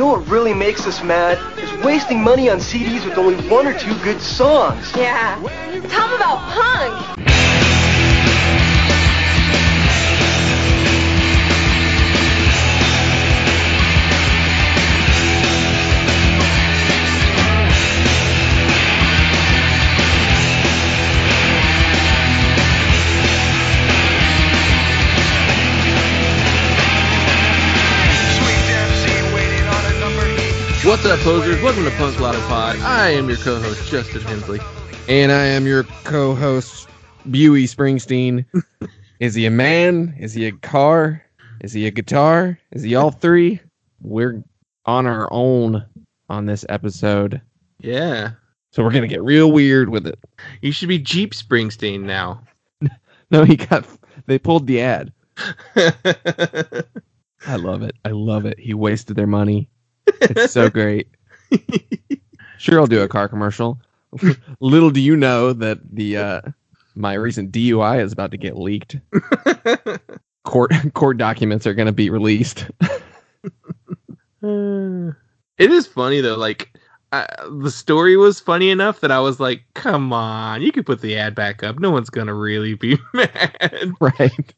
know what really makes us mad? Is wasting money on CDs with only one or two good songs. Yeah. Them about punk. What's up, posers? Welcome to Punk Lotto Pod. I am your co-host Justin Hensley. And I am your co-host, Buey Springsteen. Is he a man? Is he a car? Is he a guitar? Is he all three? We're on our own on this episode, Yeah, so we're gonna get real weird with it. you should be Jeep Springsteen now. No, he got. They pulled the ad. I love it. I love it. He wasted their money. It's so great. Sure, I'll do a car commercial. Little do you know that the uh, my recent DUI is about to get leaked. Court court documents are going to be released. It is funny though. Like I, the story was funny enough that I was like, "Come on, you could put the ad back up. No one's gonna really be mad." right.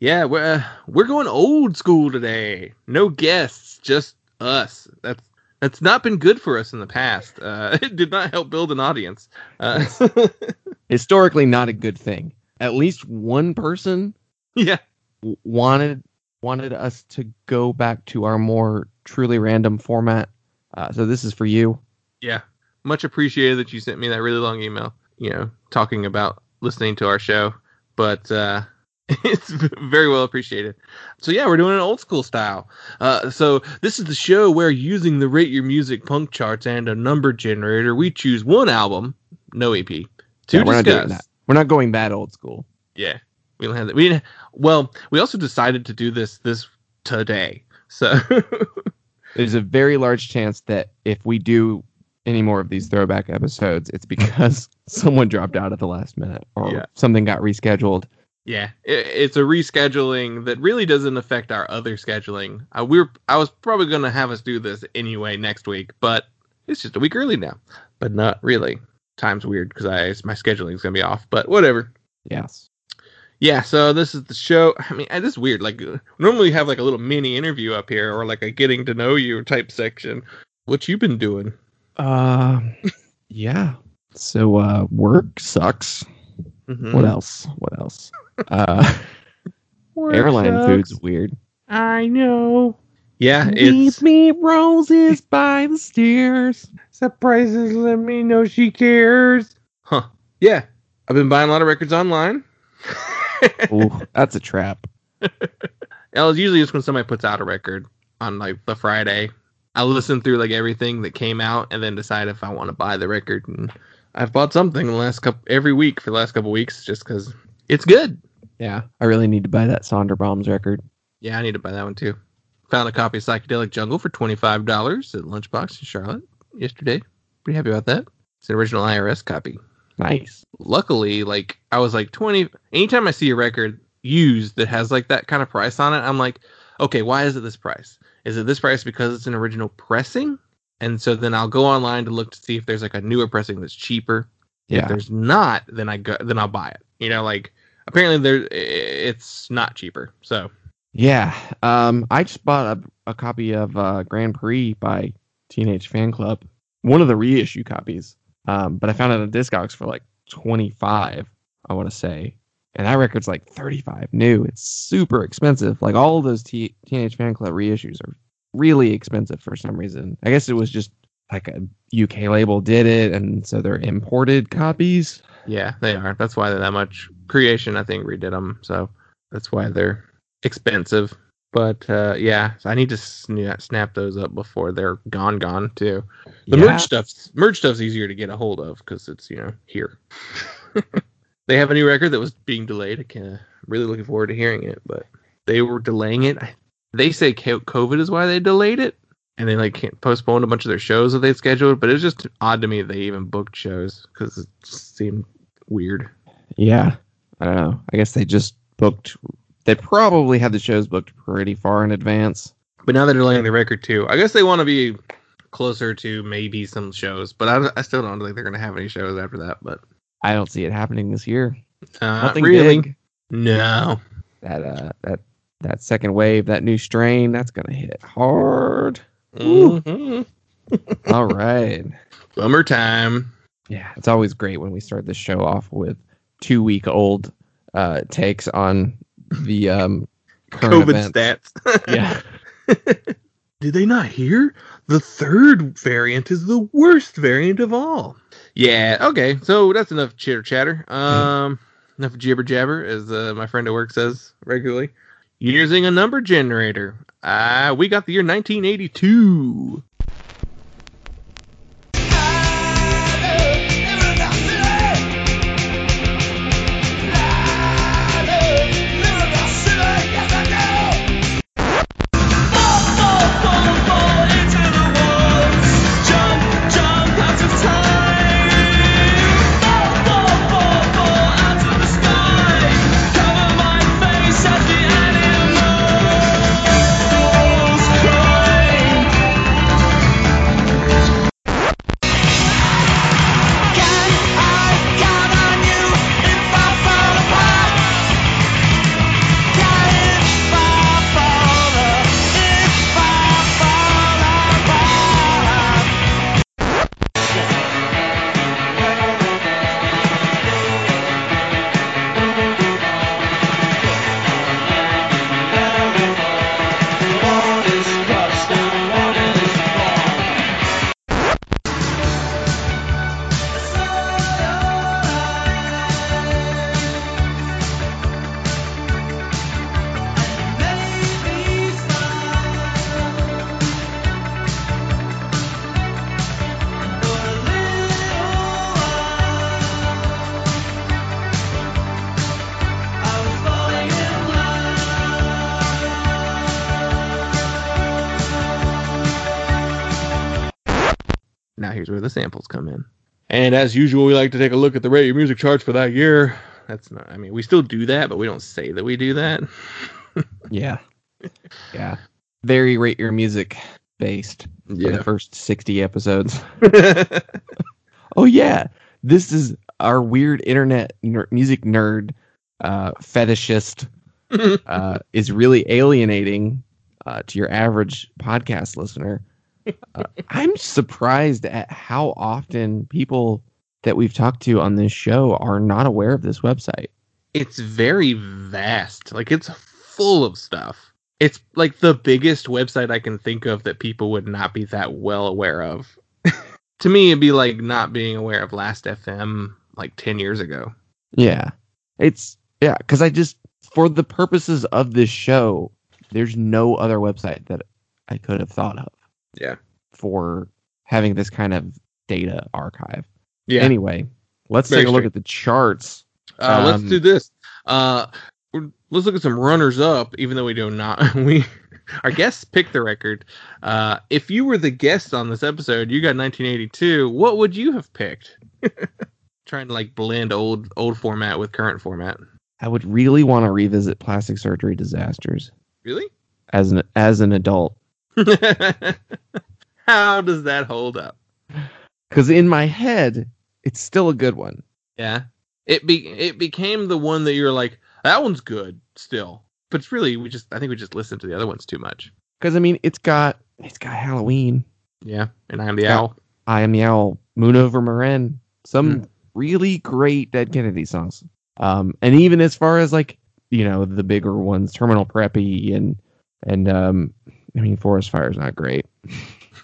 Yeah, we're uh, we're going old school today. No guests, just us. That's that's not been good for us in the past. Uh, it did not help build an audience. Uh, Historically, not a good thing. At least one person yeah, wanted wanted us to go back to our more truly random format. Uh, so this is for you. yeah. Much appreciated that you sent me that really long email. You know, talking about listening to our show, but uh, it's very well appreciated. So yeah, we're doing an old school style. Uh, so this is the show where using the rate your music punk charts and a number generator, we choose one album, no EP, to Yeah, we're not doing that. We're not going that old school. Yeah, we don't have that. We didn't, well, we also decided to do this this today. So There's a very large chance that if we do any more of these throwback episodes, it's because someone dropped out at the last minute or Yeah. something got rescheduled. Yeah, it, it's a rescheduling that really doesn't affect our other scheduling. Uh, we're I was probably going to have us do this anyway next week, but it's just a week early now. But not really. Time's weird because I my scheduling is going to be off. But whatever. Yes. Yeah, so this is the show. I mean, this is weird. Like normally we have like a little mini interview up here or like a getting to know you type section. What you been doing? Uh, yeah. So uh, work sucks. Mhm. What else? What else? Uh, airline food's weird. I know. Yeah, it's me roses by the stairs. surprises. Let me know she cares. Huh? Yeah, I've been buying a lot of records online. Ooh, that's a trap. Well, it's usually just when somebody puts out a record on like the Friday. I listen through like everything that came out and then decide if I want to buy the record. And I've bought something the last couple every week for the last couple weeks just because it's good. Yeah, I really need to buy that Sonderbaum's record. Yeah, I need to buy that one too. Found a copy of Psychedelic Jungle for twenty five dollars at Lunchbox in Charlotte yesterday. Pretty happy about that. It's an original IRS copy. Nice. luckily, like I was like twenty. Anytime I see a record used that has like that kind of price on it, I'm like, okay, why is it this price? Is it this price because it's an original pressing? And so then I'll go online to look to see if there's like a newer pressing that's cheaper. Yeah. If there's not, then I go then I'll buy it. You know, like apparently there it's not cheaper. So Yeah. Um, I just bought a, a copy of uh, Grand Prix by Teenage Fanclub, one of the reissue copies. Um, but I found it on Discogs for like 25, I want to say. And that record's like 35 new. It's super expensive. Like all those T- Teenage Fanclub reissues are really expensive for some reason. I guess it was just like a UK label did it, and so they're imported copies. yeah, they are. That's why they're that much. Creation, I think, redid them, so that's why they're expensive. But uh, yeah, so I need to sna- snap those up before they're gone, gone too. The Yeah. merch stuff's merch stuff's easier to get a hold of because it's you know here. they have a new record that was being delayed. I can really looking forward to hearing it, but they were delaying it. They say COVID is why they delayed it, and they like can't postponed a bunch of their shows that they'd scheduled. But it's just odd to me that they even booked shows because it just seemed weird. Yeah, I don't know. I guess they just booked. They probably had the shows booked pretty far in advance. But now that they're delaying the record too. I guess they want to be closer to maybe some shows, but I, I still don't think they're going to have any shows after that. But I don't see it happening this year. uh, Nothing really, big. no. That uh that that second wave, that new strain, that's gonna hit hard. Mhm. All right. Bummer time. Yeah, it's always great when we start the show off with two week old uh takes on the um current COVID events. stats. Yeah. Did they not hear? The third variant is the worst variant of all. Yeah, okay. So that's enough chitter chatter. Um enough jibber jabber, as uh, my friend at work says regularly. Using a number generator. Uh we got the year 1982. Samples come in. And as usual, we like to take a look at the rate your music charts for that year. That's not I mean, we still do that, but we don't say that we do that. Yeah. Yeah. Very rate your music based for the first 60 episodes. Oh yeah, this is our weird internet ner- music nerd uh, fetishist uh, is really alienating uh, to your average podcast listener. Uh, I'm surprised at how often people that we've talked to on this show are not aware of this website. it's very vast. Like it's full of stuff. It's like the biggest website I can think of that people would not be that well aware of. to me, it'd be like not being aware of Last FM like 10 years ago. Yeah, it's yeah, because I just for the purposes of this show, there's no other website that I could have thought of. Yeah. for having this kind of data archive. Yeah. Anyway, let's Very take a look strange. at the charts. Uh, let's Um, do this. Uh, let's look at some runners up. Even though we do not, we our guests picked the record. Uh, if you were the guest on this episode, you got 1982. What would you have picked? Trying to like blend old old format with current format. I would really want to revisit plastic surgery disasters Really? as an as an adult How does that hold up? because in my head it's still a good one. Yeah. It be it became the one that you're like that one's good still, but it's really we just I think we just listened to the other ones too much. Because I mean, it's got it's got Halloween. Yeah, and I'm the owl. I am the owl. Moon over Marin. Some Hmm. really great Dead Kennedy songs. Um, and even as far as like you know the bigger ones, Terminal Preppy and and um, I mean Forest Fire's not great.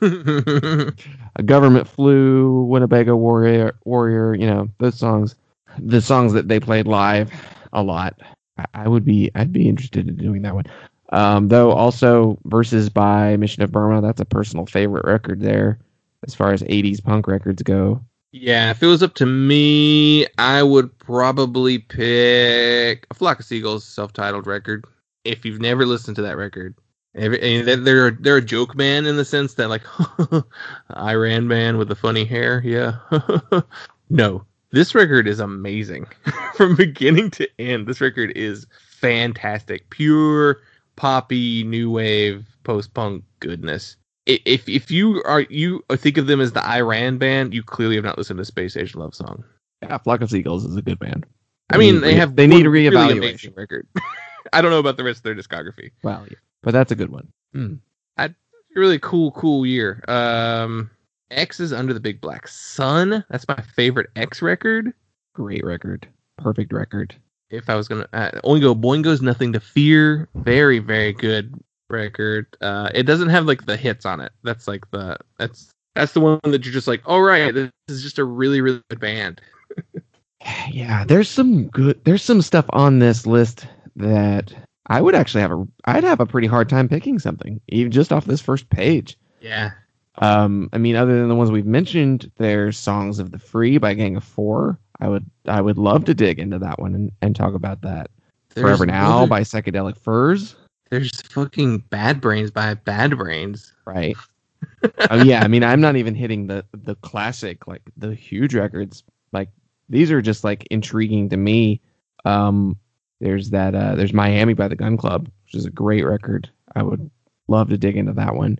A Government Flu, Winnebago Warrior, Warrior. You know those songs, the songs that they played live a lot. I, I would be I'd be interested in doing that one. Um, though also Vs. by Mission of Burma, that's a personal favorite record there as far as 80s punk records go. yeah, if it was up to me, I would probably pick a Flock of Seagulls self-titled record. If you've never listened to that record, every, and they're- they're a joke band in the sense that like I Ran man with the funny hair, yeah. no, this record is amazing from beginning to end. This record is fantastic, pure poppy new wave post punk goodness. If if you are you think of them as the I Ran band, you clearly have not listened to Space Age Love Song. Yeah, Flock of Seagulls is a good band. I mean, need they have they need a one really reevaluation. record. I don't know about the rest of their discography. Well, yeah, but that's a good one. Really cool, cool year. Um, X is Under the Big Black Sun. That's my favorite X record. Great record, perfect record. if I was gonna uh, Oingo Boingo's Nothing to Fear, very very good record. Uh, it doesn't have like the hits on it. That's like the that's that's the one that you're just like, all right, this is just a really really good band. Yeah, there's some good. There's some stuff on this list that I would actually have a. I'd have a pretty hard time picking something, even just off this first page. Yeah, Um, I mean, other than the ones we've mentioned, there's "Songs of the Free" by Gang of Four. I would, I would love to dig into that one and, and talk about that. Forever Now other- by Psychedelic Furs, there's fucking Bad Brains by Bad Brains. right? oh yeah, I mean, I'm not even hitting the the classic, like the huge records. Like these are just like intriguing to me. Um, there's that. Uh, there's Miami by the Gun Club, which is a great record. I would love to dig into that one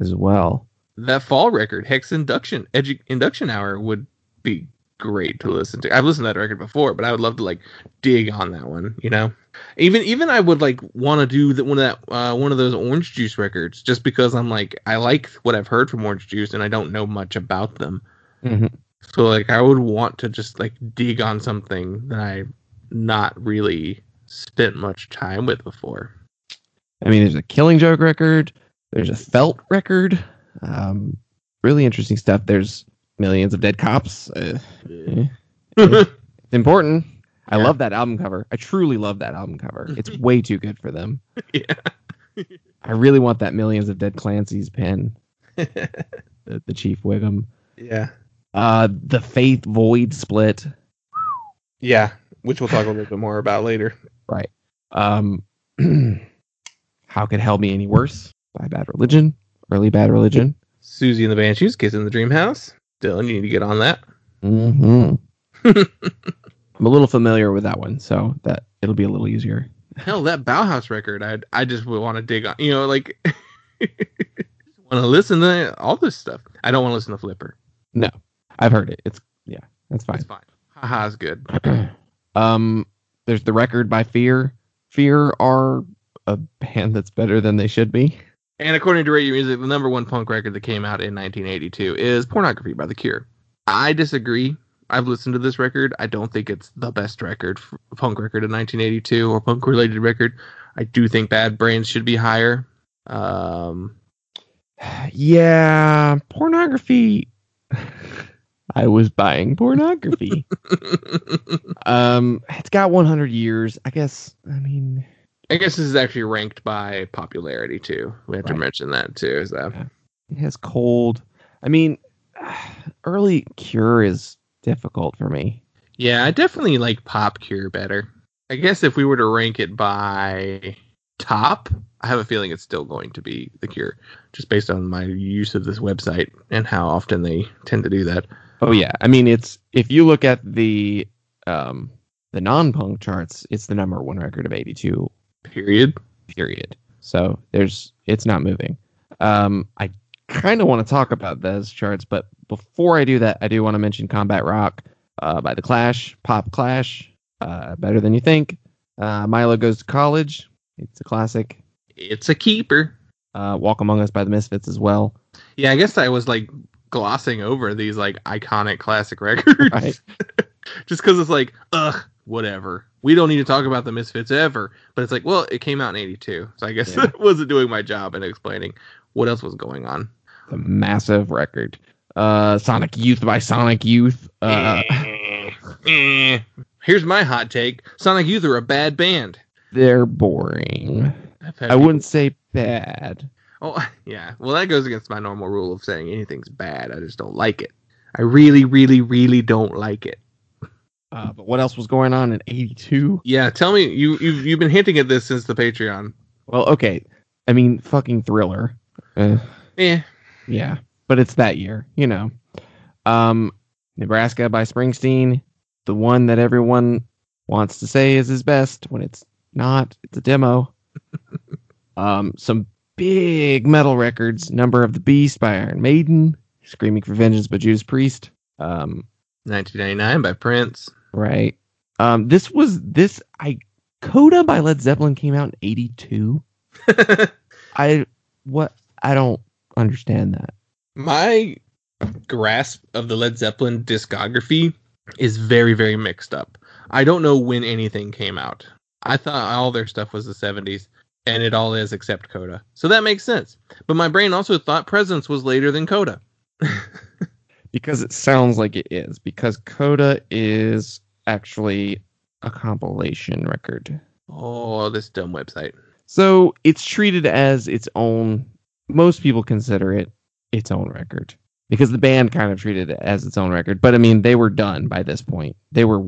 as well. That fall record, Hex Induction Edu- Induction Hour, would be great to listen to. I've listened to that record before, but I would love to like dig on that one. You know, even even I would like want to do that one of that uh, one of those Orange Juice records, just because I'm like I like what I've heard from Orange Juice, and I don't know much about them. Mhm. So like I would want to just like dig on something that I not really spent much time with before. I mean, there's a Killing Joke record. There's a Felt record. Um, really interesting stuff. There's millions of dead cops. Uh, eh. It's important. I Yeah. love that album cover. I truly love that album cover. It's way too good for them. yeah. I really want that millions of dead Clancy's pen. The, the Chief Wiggum. yeah. Uh, the Faith Void split. Yeah. Which we'll talk a little bit more about later. Right. Um, How could hell be any worse? By Bad Religion. Early Bad Religion. Siouxsie and the Banshees, Kiss in the Dream House. Dylan, you need to get on that. hmm I'm a little familiar with that one, so that it'll be a little easier. Hell, that Bauhaus record, I I just would want to dig on. You know, like want to listen to all this stuff. I don't want to listen to Flipper. No, I've heard it. It's yeah, that's fine. It's fine. Haha, is good. um, there's the record by Fear. Fear are a band that's better than they should be. And according to Rate Your Music, the number one punk record that came out in 1982 is Pornography by The Cure. I disagree. I've listened to this record. I don't think it's the best record, punk record of 1982 or punk related record. I do think Bad Brains should be higher. Um, Yeah, pornography. I was buying pornography. um, it's got 100 years. I guess. I mean, I guess this is actually ranked by popularity too. We have to mention that too. Is that it has cold. I mean, early Cure is difficult for me. Yeah, I definitely like Pop Cure better. I guess if we were to rank it by top, I have a feeling it's still going to be The Cure, just based on my use of this website and how often they tend to do that. Oh yeah, I mean it's if you look at the um the non-punk charts, it's the number one record of 82 Period. period. So there's it's not moving. Um I kind of want to talk about those charts, but before I do that, I do want to mention Combat Rock uh by The Clash, Pop Clash, uh Better Than You Think. Uh Milo Goes to College. It's a classic. It's a keeper. Uh Walk Among Us by the Misfits as well. Yeah, I guess I was like glossing over these like iconic classic records, Right. just because it's like, ugh, whatever. We don't need to talk about the Misfits ever. But it's like, well, it came out in '82, so I guess Yeah. that wasn't doing my job in explaining what else was going on. It's a massive record. Uh Sonic Youth by Sonic Youth. Uh Eh. Here's my hot take: Sonic Youth are a bad band. they're boring. I wouldn't say bad. Oh, yeah. Well, that goes against my normal rule of saying anything's bad. I just don't like it. I really, really, really don't like it. Uh, but what else was going on in 82? Yeah, tell me. You you've you've been hinting at this since the Patreon. Well, okay. I mean, fucking thriller. Uh, Eh. yeah, but it's that year, you know. Um, Nebraska by Springsteen, the one that everyone wants to say is his best when it's not. It's a demo. Um, some big metal records: Number of the Beast by Iron Maiden, Screaming for Vengeance by Judas Priest. Um, 1999 by Prince. right. Um, this was this I Coda by Led Zeppelin came out in '82. I what I don't understand that. My grasp of the Led Zeppelin discography is very, very mixed up. I don't know when anything came out. I thought all their stuff was the 70s, and it all is except Coda. So that makes sense. But my brain also thought Presence was later than Coda. because it sounds like it is because coda is actually a compilation record Oh, this dumb website. so it's treated as its own most people consider it its own record because the band kind of treated it as its own record but i mean they were done by this point they were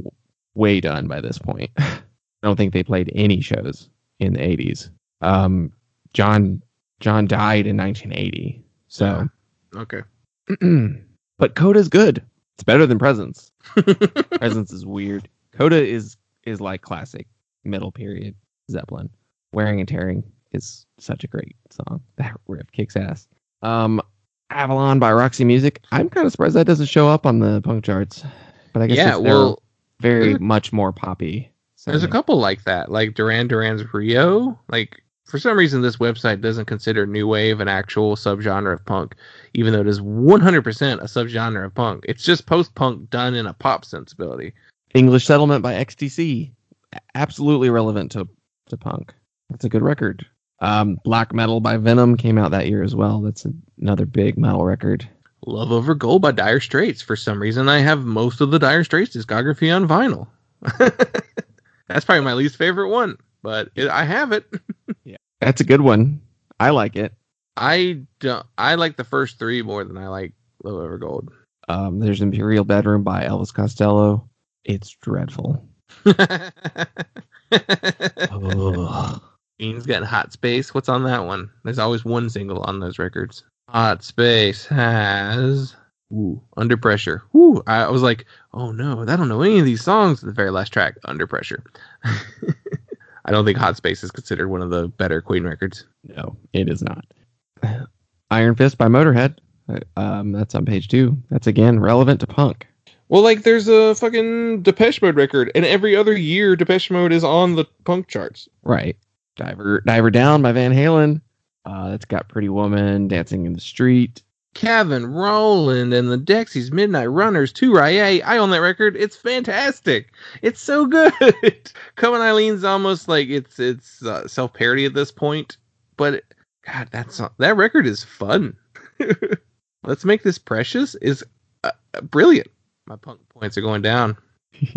way done by this point i don't think they played any shows in the 80s um john john died in 1980 so Okay. but coda's good it's better than presence Presence is weird. Coda is is like classic middle period Zeppelin. Wearing and Tearing is such a great song. That riff kicks ass. Um, Avalon by Roxy Music. I'm kind of surprised that doesn't show up on the punk charts. But I guess yeah, it's- well, very much more poppy. There's a couple like that, like Duran Duran's Rio. Like for some reason, this website doesn't consider new wave an actual subgenre of punk, even though it is 100% a subgenre of punk. It's just post-punk done in a pop sensibility. English Settlement by XTC. Absolutely relevant to to punk. That's a good record. Um, Black Metal by Venom came out that year as well. That's another big metal record. Love Over Gold by Dire Straits. For some reason, I have most of the Dire Straits discography on vinyl. That's probably my least favorite one, but it, I have it. Yeah, that's a good one. I like it. I don't. I like the first three more than I like Love Over Gold. Um, there's Imperial Bedroom by Elvis Costello. It's dreadful. Ian's got Hot Space. What's on that one? There's always one single on those records. Hot Space has ooh, Under Pressure. Ooh, I was like, oh no, I don't know any of these songs. The very last track, Under Pressure. I don't think Hot Space is considered one of the better Queen records. No, it is not. Iron Fist by Motorhead. Uh, Um, that's on page two. That's again relevant to punk. Well, like there's a fucking Depeche Mode record, and every other year Depeche Mode is on the punk charts. Right. Diver Diver Down by Van Halen. Uh, that's got Pretty Woman, Dancing in the Street. Kevin Rowland and the Dexys Midnight Runners, to Rye. I own that record. It's fantastic. It's so good. Come On Eileen's almost like it's it's uh, self parody at this point, but God, that's that record is fun. Let's make this precious is uh, brilliant. My punk points are going down.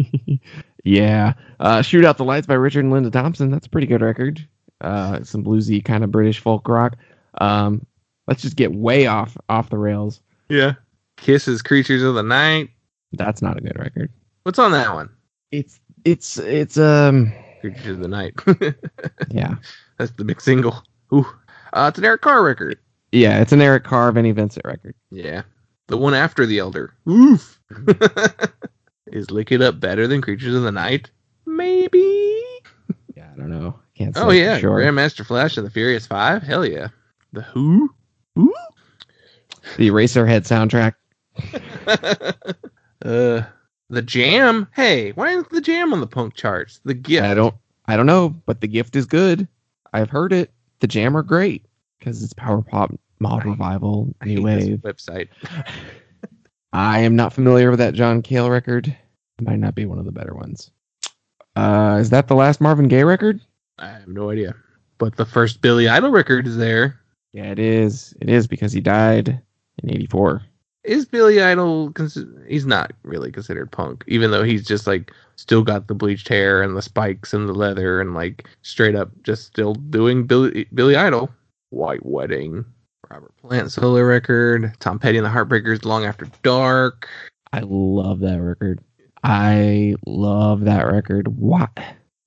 yeah. Uh, Shoot Out the Lights by Richard and Linda Thompson. That's a pretty good record. Uh, some bluesy kind of British folk rock. Um, let's just get way off off the rails. Yeah. Kiss's, Creatures of the Night. That's not a good record. What's on that one? It's it's it's um Creatures of the Night. yeah That's the big single. Ooh. Uh, it's an Eric Carr record. yeah it's an Eric Carr Vinnie Vincent record. Yeah. The one after the Elder. Oof. Is Lick It Up better than Creatures of the Night? Maybe. Yeah, I don't know. Can't say Oh yeah, sure. Grandmaster Flash and the Furious Five. Hell yeah. The Who? The Eraserhead soundtrack. uh, the Jam. Hey, why isn't the Jam on the punk charts? The Gift. I don't I don't know, but the gift is good. I've heard it. The Jam are great because it's power pop, mod revival, I new wave. website. I am not familiar with that John Cale record. Might not be one of the better ones. Uh, is that the last Marvin Gaye record? I have no idea. But the first Billy Idol record is there. Yeah, it is. It is because he died in '84. Is Billy Idol? He's not really considered punk, even though he's just like still got the bleached hair and the spikes and the leather and like straight up just still doing Billy Billy Idol. White Wedding, Robert Plant solo record, Tom Petty and the Heartbreakers, Long After Dark. I love that record. I love that record. What?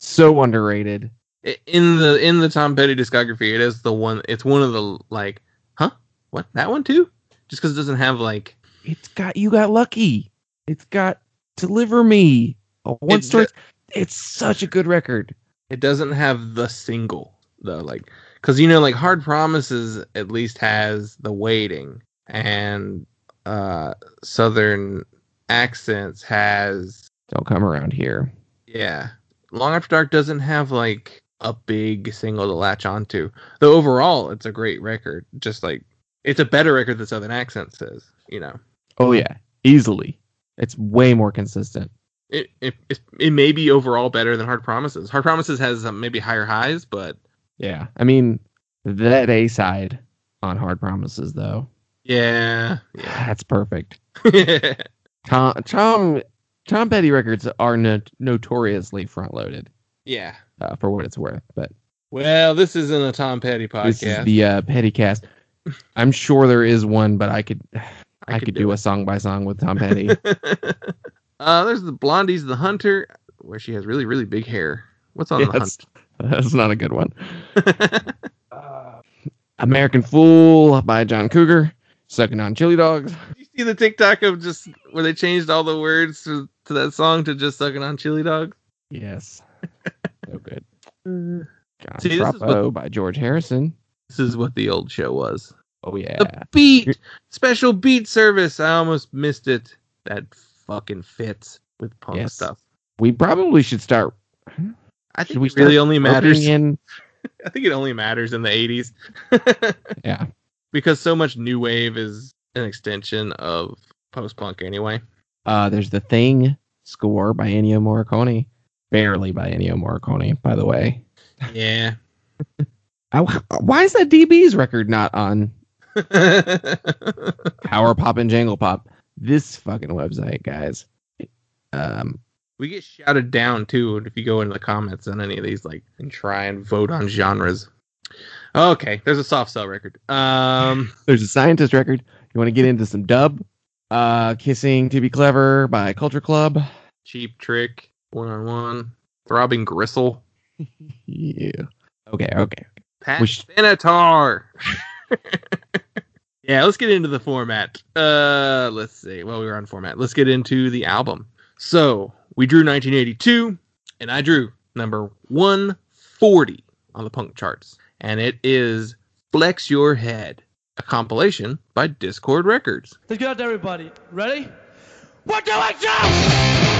So underrated. In the in the Tom Petty discography, it is the one. It's one of the like, huh? What that one too? Just because it doesn't have like It's got you got lucky. It's got deliver me. A one It's story. It's such a good record. it doesn't have the single the like because you know, like Hard Promises at least has the waiting, and uh Southern Accents has Don't come around here. yeah. Long After Dark doesn't have like a big single to latch onto. Though overall, it's a great record. Just like it's a better record than Southern Accents is. You know, Oh yeah, easily. It's way more consistent. it it it, it may be overall better than Hard Promises. Hard Promises has um, maybe higher highs, but Yeah, I mean that A side on Hard Promises though, yeah, yeah. that's perfect. Tom Tom Tom Petty records are no- notoriously front loaded yeah. Uh, for what it's worth, but Well, this isn't a Tom Petty podcast. this is the uh, Petty cast. I'm sure there is one, but I could I, could, do, a song by song with Tom Petty. uh, there's the Blondie's the Hunter, where she has really really big hair. What's on Yes. That's not a good one. American Fool by John Cougar, Sucking on Chili Dogs. Did you see the TikTok of just where they changed all the words to, to that song to just sucking on chili dogs? Yes. So good. John See, this is Bravo by George Harrison. This is what the old show was. Oh yeah. The beat special beat service. I almost missed it. That fucking fits with punk Yes. stuff. We probably should start I Should think we it really only matters. in. I think it only matters in the 80s Yeah. because so much new wave is an extension of post punk anyway. Uh there's the thing score by Ennio Morricone. Barely by Ennio Morricone, by the way. Yeah. Why is that DB's record not on Power Pop and Jangle Pop? This fucking website, guys. Um, we get shouted down too if you go into the comments on any of these, like, and try and vote on genres. Okay, there's a soft cell record. Um, there's a scientist record. You want to get into some dub? Uh, Kissing to be Clever by Culture Club. Cheap Trick, One on One, Throbbing Gristle, Yeah. Okay, okay. Pat Which- Benatar. yeah, let's get into the format. Uh, let's see. Well, we were on format. Let's get into the album. So we drew 1982, and I drew number 140 on the punk charts, and it is "Flex Your Head," a compilation by Dischord Records. Let's get out there, everybody. Ready? One, two, one, two!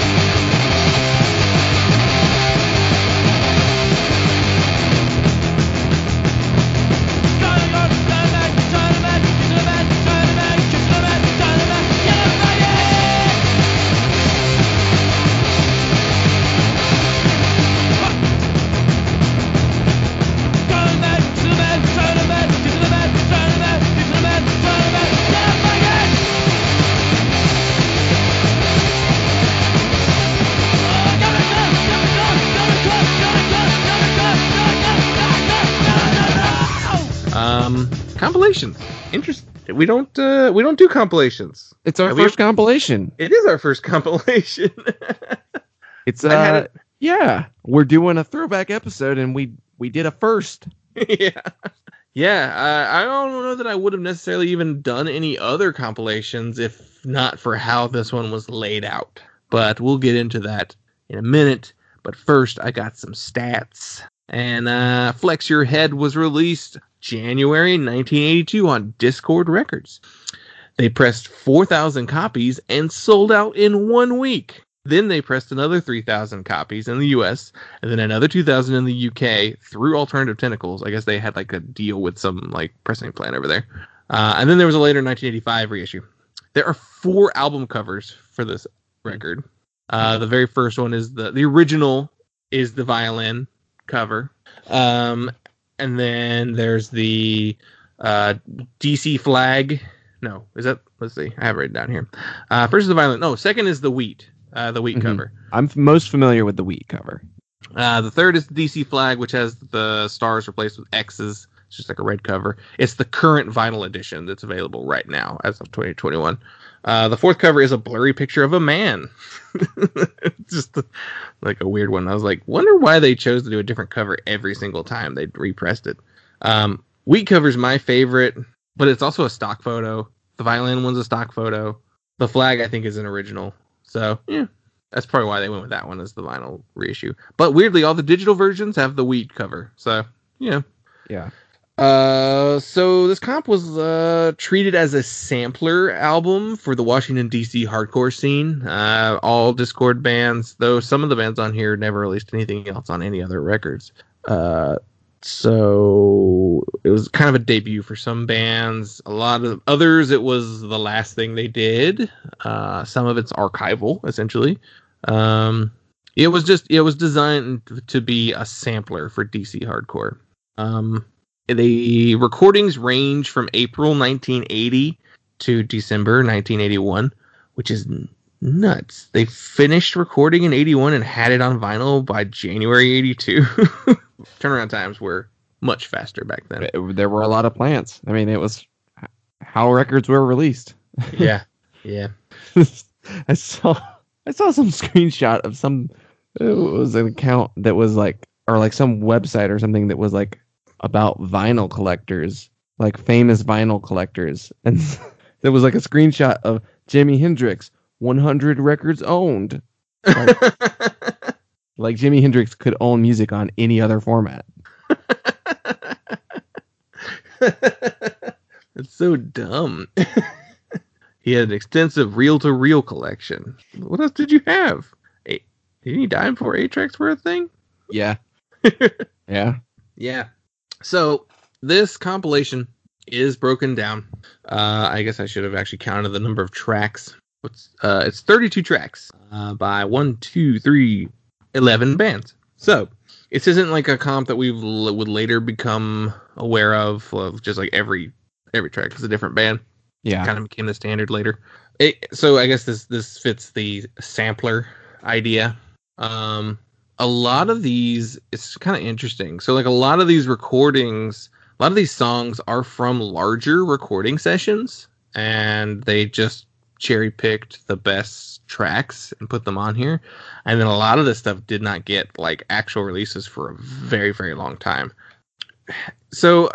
Compilations. Interesting. We don't uh, we don't do compilations. It's our we- first compilation. It is our first compilation. It's uh, it- yeah, we're doing a throwback episode, and we we did a first. yeah. Yeah, I, I don't know that I would have necessarily even done any other compilations if not for how this one was laid out. But we'll get into that in a minute. But first, I got some stats. And uh, Flex Your Head was released January 1982 on Dischord Records. They pressed 4,000 copies and sold out in one week. Then they pressed another 3,000 copies in the US and then another 2000 in the UK through Alternative Tentacles. I guess they had like a deal with some like pressing plant over there. Uh, and then there was a later 1985 reissue. There are four album covers for this record. Uh, the very first one is the the original is the violin cover. Um, and then there's the uh, DC flag. No, is that? Let's see. I have it written down here. Uh, first is the violin. No, second is the wheat. Uh, the wheat Mhm. cover. I'm f- most familiar with the wheat cover. Uh, the third is the DC flag, which has the stars replaced with X's. It's just like a red cover. It's the current vinyl edition that's available right now as of 2021. Uh, the fourth cover is a blurry picture of a man. just like a weird one. I was like, wonder why they chose to do a different cover every single time they repressed it. Um, wheat cover's my favorite, but it's also a stock photo. The violin one's a stock photo. The flag, I think, is an original. So, yeah, that's probably why they went with that one as the vinyl reissue. But weirdly, all the digital versions have the wheat cover. So, yeah. Yeah. Uh, so this comp was uh, treated as a sampler album for the Washington D.C. hardcore scene. Uh, all Dischord bands, though some of the bands on here never released anything else on any other records. Uh, so it was kind of a debut for some bands. A lot of others, it was the last thing they did. Uh, some of it's archival, essentially. Um, it was just it was designed to be a sampler for DC hardcore. Um, the recordings range from April 1980 to December 1981, which is nuts. They finished recording in 81 and had it on vinyl by January 82. Turnaround times were much faster back then. There were a lot of plants. I mean, it was how records were released. yeah, yeah. I saw I saw some screenshot of some uh, it was an account that was like or like some website or something that was like about vinyl collectors, like famous vinyl collectors. And there was like a screenshot of Jimi Hendrix 100 records owned. Like Jimi Hendrix could own music on any other format. That's so dumb. he had an extensive reel-to-reel collection. What else did you have? Didn't he die before tracks were a thing? Yeah. yeah. Yeah. So this compilation is broken down. Uh, I guess I should have actually counted the number of tracks. What's uh, it's 32 tracks uh, by one, two, three, 11 bands. So this isn't like a comp that we l- would later become aware of, of just like every every track is a different band. Yeah. Kind of became the standard later. It, so I guess this this fits the sampler idea. Um, a lot of these it's kind of interesting. So like a lot of these recordings, a lot of these songs are from larger recording sessions, and they just cherry picked the best tracks and put them on here. And then a lot of this stuff did not get like actual releases for a very very long time. So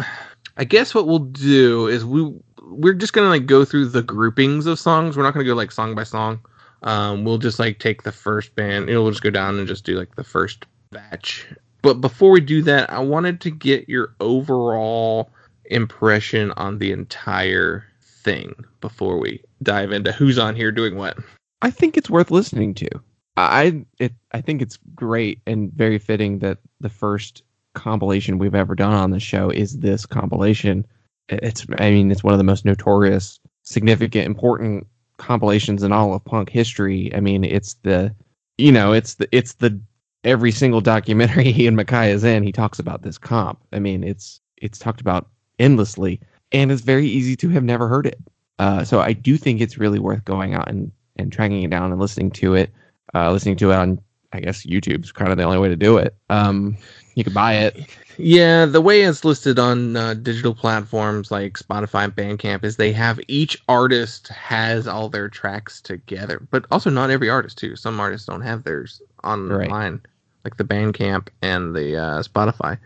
I guess what we'll do is we we're just gonna like go through the groupings of songs. We're not gonna go like song by song. Um, we'll just like take the first band. We'll just go down and just do like the first batch. But before we do that, I wanted to get your overall impression on the entire thing before we dive into who's on here doing what. I think it's worth listening to. I it I think it's great and very fitting that the first compilation we've ever done on the show is this compilation. It's I mean it's one of the most notorious, significant, important compilations in all of punk history. I mean it's the you know it's the it's the every single documentary Ian MacKaye is in he talks about this comp. I mean it's it's talked about endlessly and it's very easy to have never heard it. Uh, so I do think it's really worth going out and and tracking it down and listening to it. Uh, listening to it on, I guess YouTube's kind of the only way to do it. Um, you can buy it. Yeah, the way it's listed on uh, digital platforms like Spotify and Bandcamp is they have each artist has all their tracks together, but also not every artist too. Some artists don't have theirs online, Right. like the Bandcamp and the uh, Spotify,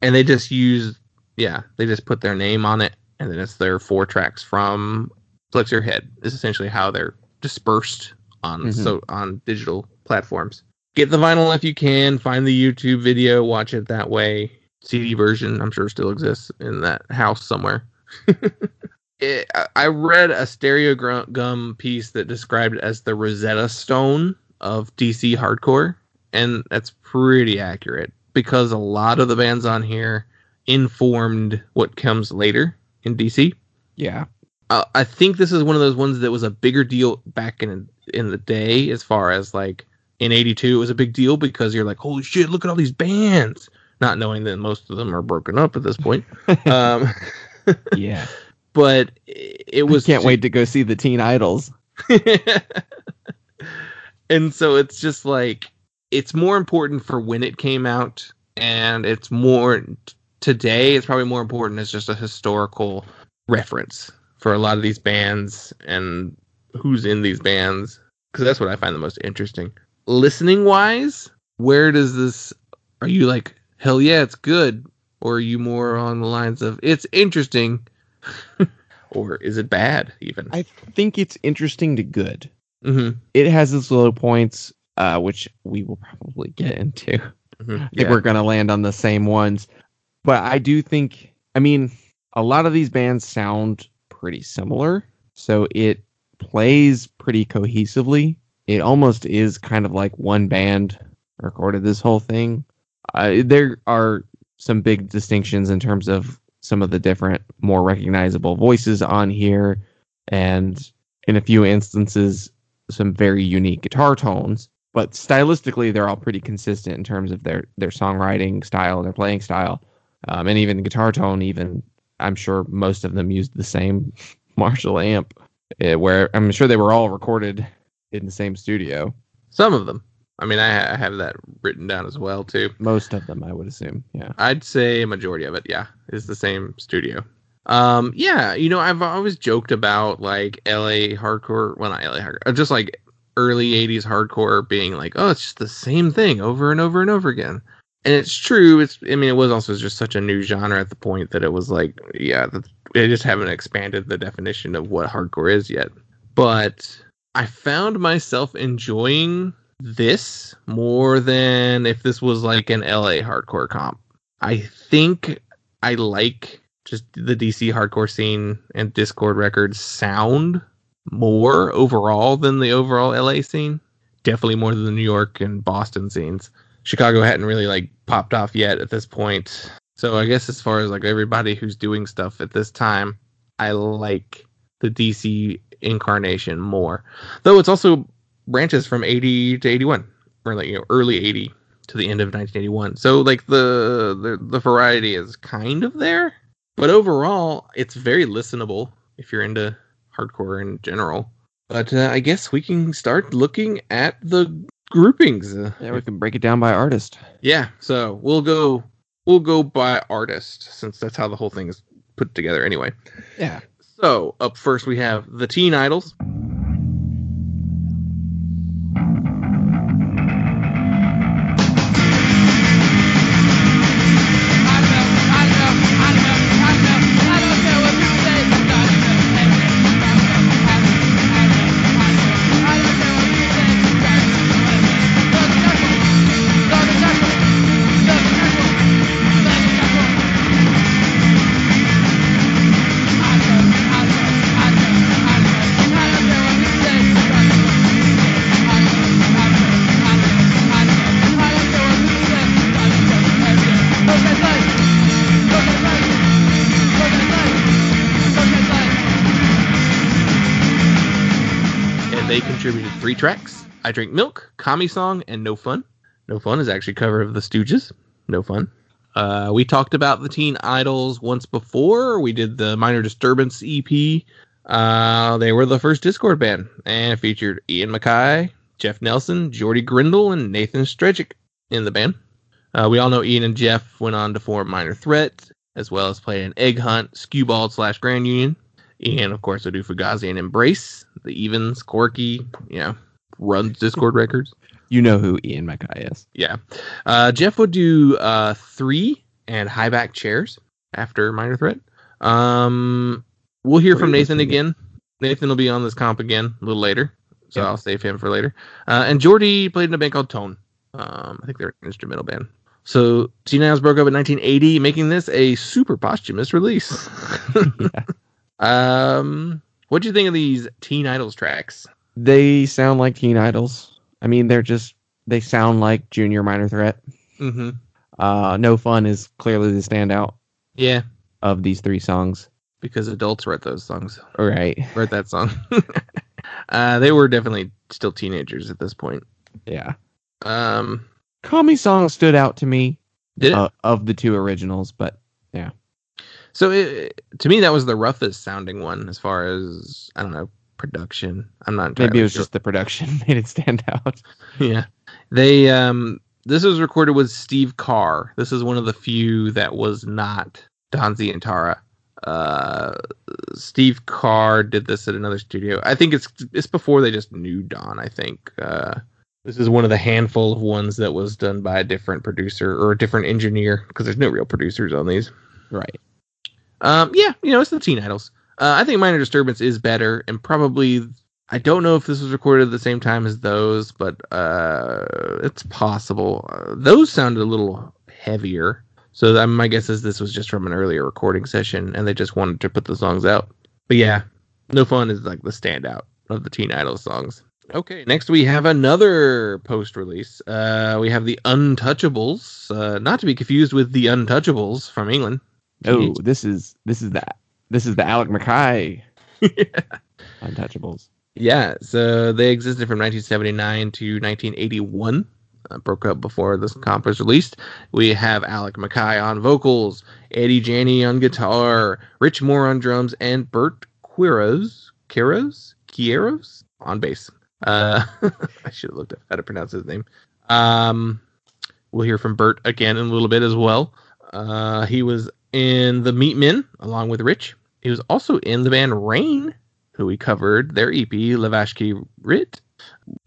and they just use yeah, they just put their name on it, and then it's their four tracks from Flex Your Head. Is essentially how they're dispersed on Mhm. so on digital platforms. Get the vinyl if you can. Find the YouTube video. Watch it that way. CD version, I'm sure, still exists in that house somewhere. it, I- I read a stereo gum piece that described it as the Rosetta Stone of DC hardcore, and that's pretty accurate because a lot of the bands on here informed what comes later in DC. Yeah. Uh, I think this is one of those ones that was a bigger deal back in in the day, as far as like in '82, it was a big deal because you're like, holy shit, look at all these bands, not knowing that most of them are broken up at this point. um, Yeah. but it was Can't wait to go see the Teen Idles. and so it's just like it's more important for when it came out and it's more today it's probably more important as just a historical reference for a lot of these bands and who's in these bands because that's what i find the most interesting listening wise where does this are you like hell yeah it's good or are you more on the lines of it's interesting or is it bad even I think it's interesting to good. hmm It has its low points, uh, which we will probably get into. Mhm. I think we're going to land on the same ones. But I do think I mean, a lot of these bands sound pretty similar, so it plays pretty cohesively. It almost is kind of like one band recorded this whole thing. Uh, there are some big distinctions in terms of some of the different, more recognizable voices on here, and in a few instances, some very unique guitar tones. But stylistically, they're all pretty consistent in terms of their their songwriting style, their playing style, um, and even the guitar tone. Even I'm sure most of them used the same Marshall amp, eh, where I'm sure they were all recorded in the same studio. Some of them. I mean, I, I have that written down as well too. Most of them, I would assume. Yeah. I'd say a majority of it, yeah, is the same studio. Um, yeah, you know, I've always joked about like LA hardcore, well, not LA hardcore, uh, just like early 80s hardcore being like, oh, it's just the same thing over and over and over again. And it's true. It's, I mean, it was also just such a new genre at the point that it was like, yeah, the, they just haven't expanded the definition of what hardcore is yet. But I found myself enjoying this more than if this was like an LA hardcore comp. I think I like just the DC hardcore scene and Dischord records sound more overall than the overall LA scene. Definitely more than the New York and Boston scenes. Chicago hadn't really like popped off yet at this point. So I guess as far as like everybody who's doing stuff at this time, I like the DC incarnation more. Though it's also branches from 80 to 81 or like you know early 80 to the end of 1981. So like the the, the variety is kind of there, but overall it's very listenable if you're into hardcore in general. But uh, I guess we can start looking at the groupings. Yeah, we can break it down by artist. yeah, so we'll go we'll go by artist since that's how the whole thing is put together anyway. Yeah. So up first we have the Teen Idles. Three tracks. I Drink Milk, Commie Song, and No Fun. No Fun is actually cover of the Stooges. No Fun. Uh, we talked about the Teen Idles once before. We did the Minor Disturbance EP. Uh, they were the first Dischord band and featured Ian MacKaye, Jeff Nelson, Geordie Grindle, and Nathan Strejcek in the band. Uh, we all know Ian and Jeff went on to form Minor Threat, as well as play in Egg Hunt, Skewbald slash Grand Union. Ian, of course, would do Fugazi and Embrace, the Evens, Coriky, yeah, runs Dischord records. You know who Ian MacKaye is. Yeah. Uh, Jeff would do uh, three and high back chairs after Minor Threat. Um, we'll hear What from Nathan again. Nathan will be on this comp again a little later, so Yeah. I'll save him for later. Uh, and Geordie played in a band called Tone. Um, I think they're an instrumental band. So Teen Idles broke up in 1980, making this a super posthumous release. Yeah. Um, what do you think of these Teen Idles tracks? They sound like Teen Idles. I mean, they're just they sound like Junior Minor Threat. Mm-hmm. Uh, no Fun is clearly the standout Yeah, of these three songs. because adults wrote those songs. All right. wrote that song. uh, they were definitely still teenagers at this point. Yeah. Um, Commie Song stood out to me did uh, of the two originals, but so it, to me, that was the roughest sounding one as far as I don't know production. I'm not maybe it was sure. just the production made it stand out. yeah. They um, this was recorded with Steve Carr. This is one of the few that was not Don Zientara. Uh, Steve Carr did this at another studio. I think it's it's before they just knew Don. I think uh, this is one of the handful of ones that was done by a different producer or a different engineer because there's no real producers on these. Right. Um, yeah, you know, it's the Teen Idles. Uh, I think Minor Disturbance is better, and probably I don't know if this was recorded at the same time as those, but uh, it's possible. Uh, those sounded a little heavier So my guess is this was just from an earlier recording session, and they just wanted to put the songs out. But yeah, No Fun is like the standout of the Teen Idol songs. Okay, next we have another post-release. Uh, we have the Untouchables, uh, not to be confused with the Untouchables from England. Oh, this is this is that this is the Alec MacKaye Untouchables. Yeah, so they existed from 1979 to 1981. Uh, broke up before this comp was released. We have Alec MacKaye on vocals, Eddie Janney on guitar, Rich Moore on drums, and Bert Queiroz, Quiros, Quiros on bass. Uh, I should have looked up how to pronounce his name. Um, we'll hear from Bert again in a little bit as well. Uh, he was in the Meatmen along with Rich. He was also in the band Rain, who we covered their EP La Vache Qui Rit.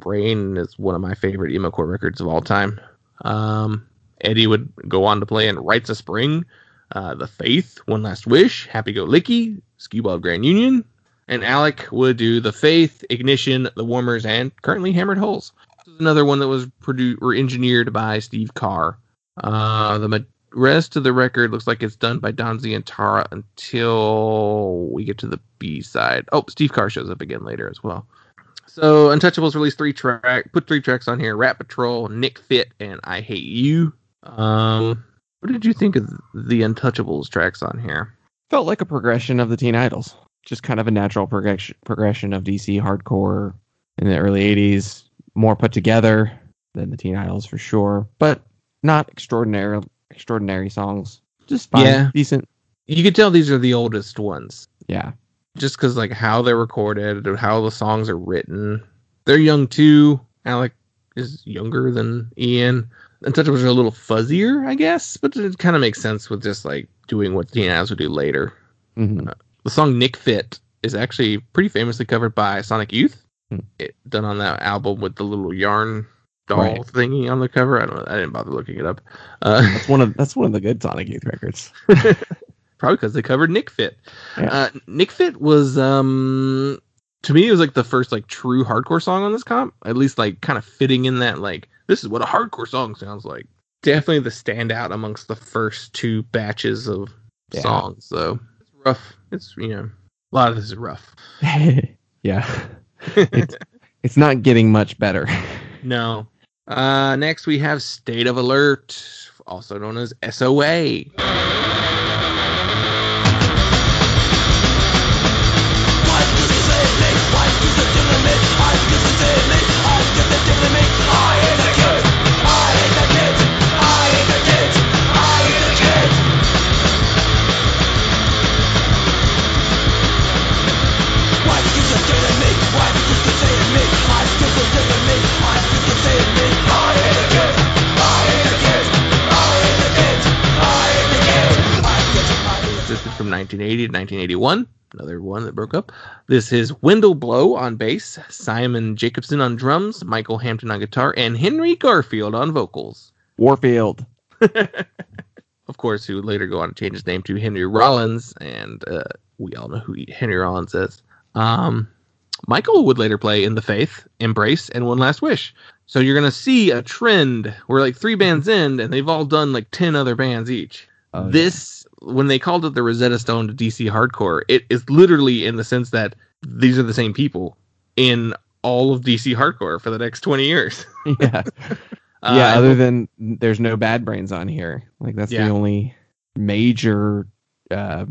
Rain is one of my favorite emo core records of all time. Um, Eddie would go on to play in Rites of Spring, uh, The Faith, One Last Wish, Happy Go Licky, Skewbald Grand Union, and Alec would do The Faith, Ignition, The Warmers, and currently Hammered Hulls. This is another one that was produced or engineered by Steve Carr. Uh, the rest of the record looks like it's done by Don Zientara until we get to the B side. Oh, Steve Carr shows up again later as well. So Untouchables released three track, put three tracks on here: Rat Patrol, Nic Fit, and I Hate You. Um, what did you think of the Untouchables tracks on here? Felt like a progression of the Teen Idles. Just kind of a natural progression progression of DC hardcore in the early '80s. More put together than the Teen Idles for sure, but not extraordinary extraordinary songs. Just fine, Yeah. decent. You can tell these are the oldest ones, Yeah, just because like how they're recorded or how the songs are written. They're young too. Alec is younger than Ian. And Untouchables are a little fuzzier, I guess, but it kind of makes sense with just like doing what Idles would do later. hmm The song Nic Fit is actually pretty famously covered by Sonic Youth. Hmm. It done on that album with the little yarn doll Right. thingy on the cover. I don't. I didn't bother looking it up. Uh, that's one of that's one of the good Sonic Youth records. probably because they covered Nic Fit. Yeah. Uh, Nic Fit was um to me it was like the first like true hardcore song on this comp. At least like kind of fitting in that like this is what a hardcore song sounds like. Definitely the standout amongst the first two batches of Yeah. songs. So it's rough. It's you know a lot of this is rough. yeah, it's, it's not getting much better. No. Uh, next we have State of Alert, also known as SOA. Existed from 1980 to 1981. Another one that broke up. This is Wendel Blow on bass, Simon Jacobsen on drums, Michael Hampton on guitar, and Henry Garfield on vocals. Warfield. of course, who would later go on to change his name to Henry Rollins, and uh, we all know who Henry Rollins is. Um, Michael would later play in The Faith, Embrace, and One Last Wish. So you're gonna see a trend where like three bands end, and they've all done like ten other bands each. Oh, this when they called it the Rosetta Stone to DC hardcore, it is literally in the sense that these are the same people in all of DC hardcore for the next twenty years. yeah. Uh, yeah, other than there's no bad brains on here. Like that's Yeah. the only major uh,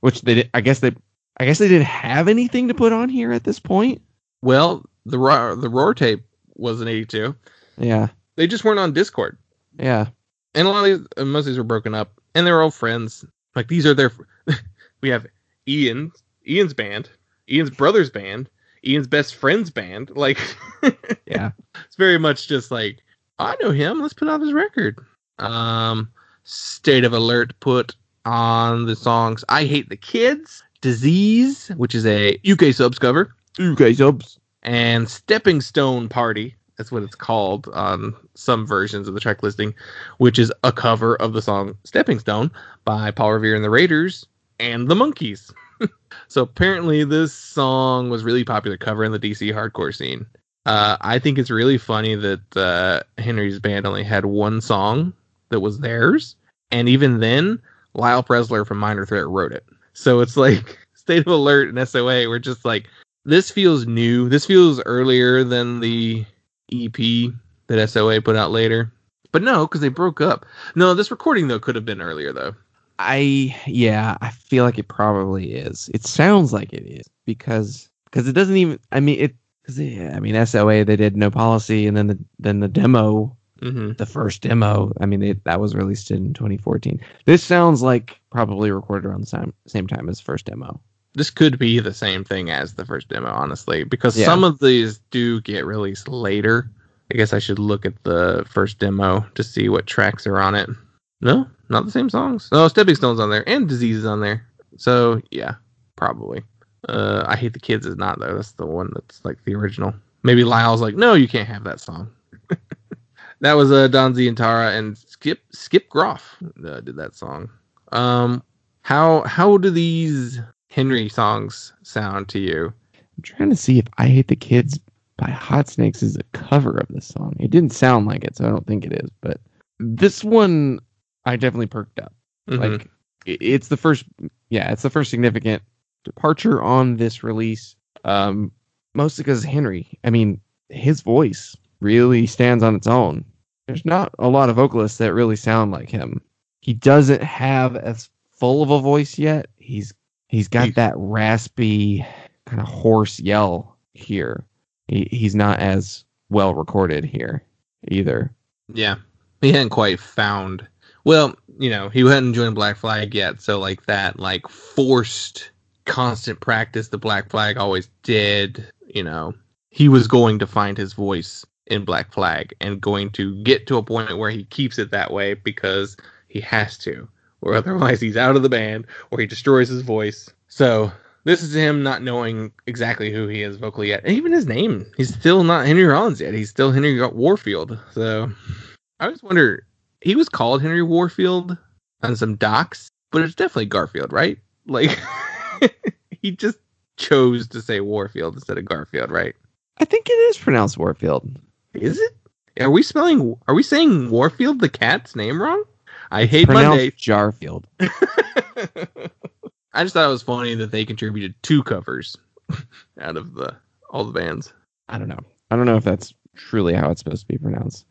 which they did, I guess they I guess they didn't have anything to put on here at this point. well, the ROIR, the ROIR tape was an '82. Yeah. They just weren't on Dischord, Yeah. and a lot of these, uh, most of these were broken up, and they were all friends. Like these are their. we have Ian, Ian's band, Ian's brother's band, Ian's best friend's band. Like Yeah. it's very much just like I know him. Let's put out his record. Um, State of Alert put on the songs "I Hate the Kids," "Disease," which is a UK subs cover, UK subs. and "Stepping Stone Party." That's what it's called on some versions of the track listing, which is a cover of the song "Stepping Stone" by Paul Revere and the Raiders and the Monkees. so apparently, this song was really popular cover in the DC hardcore scene. Uh, I think it's really funny that uh, Henry's band only had one song that was theirs, and even then, Lyle Preslar from Minor Threat wrote it. So it's like State of Alert and SOA. We're just like this feels new. This feels earlier than the EP that SOA put out later. But no, because they broke up. No, this recording though could have been earlier though. I yeah, I feel like it probably is. It sounds like it is because because it doesn't even. I mean it because yeah, I mean SOA they did no policy and then the then the demo Mm-hmm. the first demo. I mean it, that was released in 2014. This sounds like probably recorded around the same same time as first demo. This could be the same thing as the first demo, honestly, because Yeah. some of these do get released later. I guess I should look at the first demo to see what tracks are on it. No, not the same songs. No, Stepping Stones on there and Disease is on there. So yeah, probably. Uh, I hate the kids is not though. That's the one that's like the original. Maybe Lyle's like, no, you can't have that song. that was uh, Don Zientara and Skip Skip Groff uh, did that song. Um, how how do these Henry songs sound to you? I'm trying to see if I Hate the Kids by Hot Snakes is a cover of this song. It didn't sound like it, so I don't think it is. But this one, I definitely perked up. Mhm. Like it's the first, yeah, it's the first significant departure on this release. Um, mostly because Henry. I mean, his voice really stands on its own. There's not a lot of vocalists that really sound like him. He doesn't have as full of a voice yet. He's he's got that raspy kind of hoarse yell here. He, he's not as well recorded here either. yeah, he hadn't quite found. Well, you know, he hadn't joined Black Flag yet, so like that, like forced constant practice the Black Flag always did. You know, he was going to find his voice in Black Flag and going to get to a point where he keeps it that way because he has to, or otherwise he's out of the band or he destroys his voice. So this is him not knowing exactly who he is vocally yet, and even his name. He's still not Henry Rollins yet. He's still Henry Warfield. So I always wonder. He was called Henry Warfield on some docs, but it's definitely Garfield, right? Like he just chose to say Warfield instead of Garfield, right? I think it is pronounced Warfield. Is it? Are we spelling? Are we saying Warfield the cat's name wrong? I hate pronounced Monday. Jarfield. I just thought it was funny that they contributed two covers out of the all the bands. I don't know. I don't know if that's truly how it's supposed to be pronounced.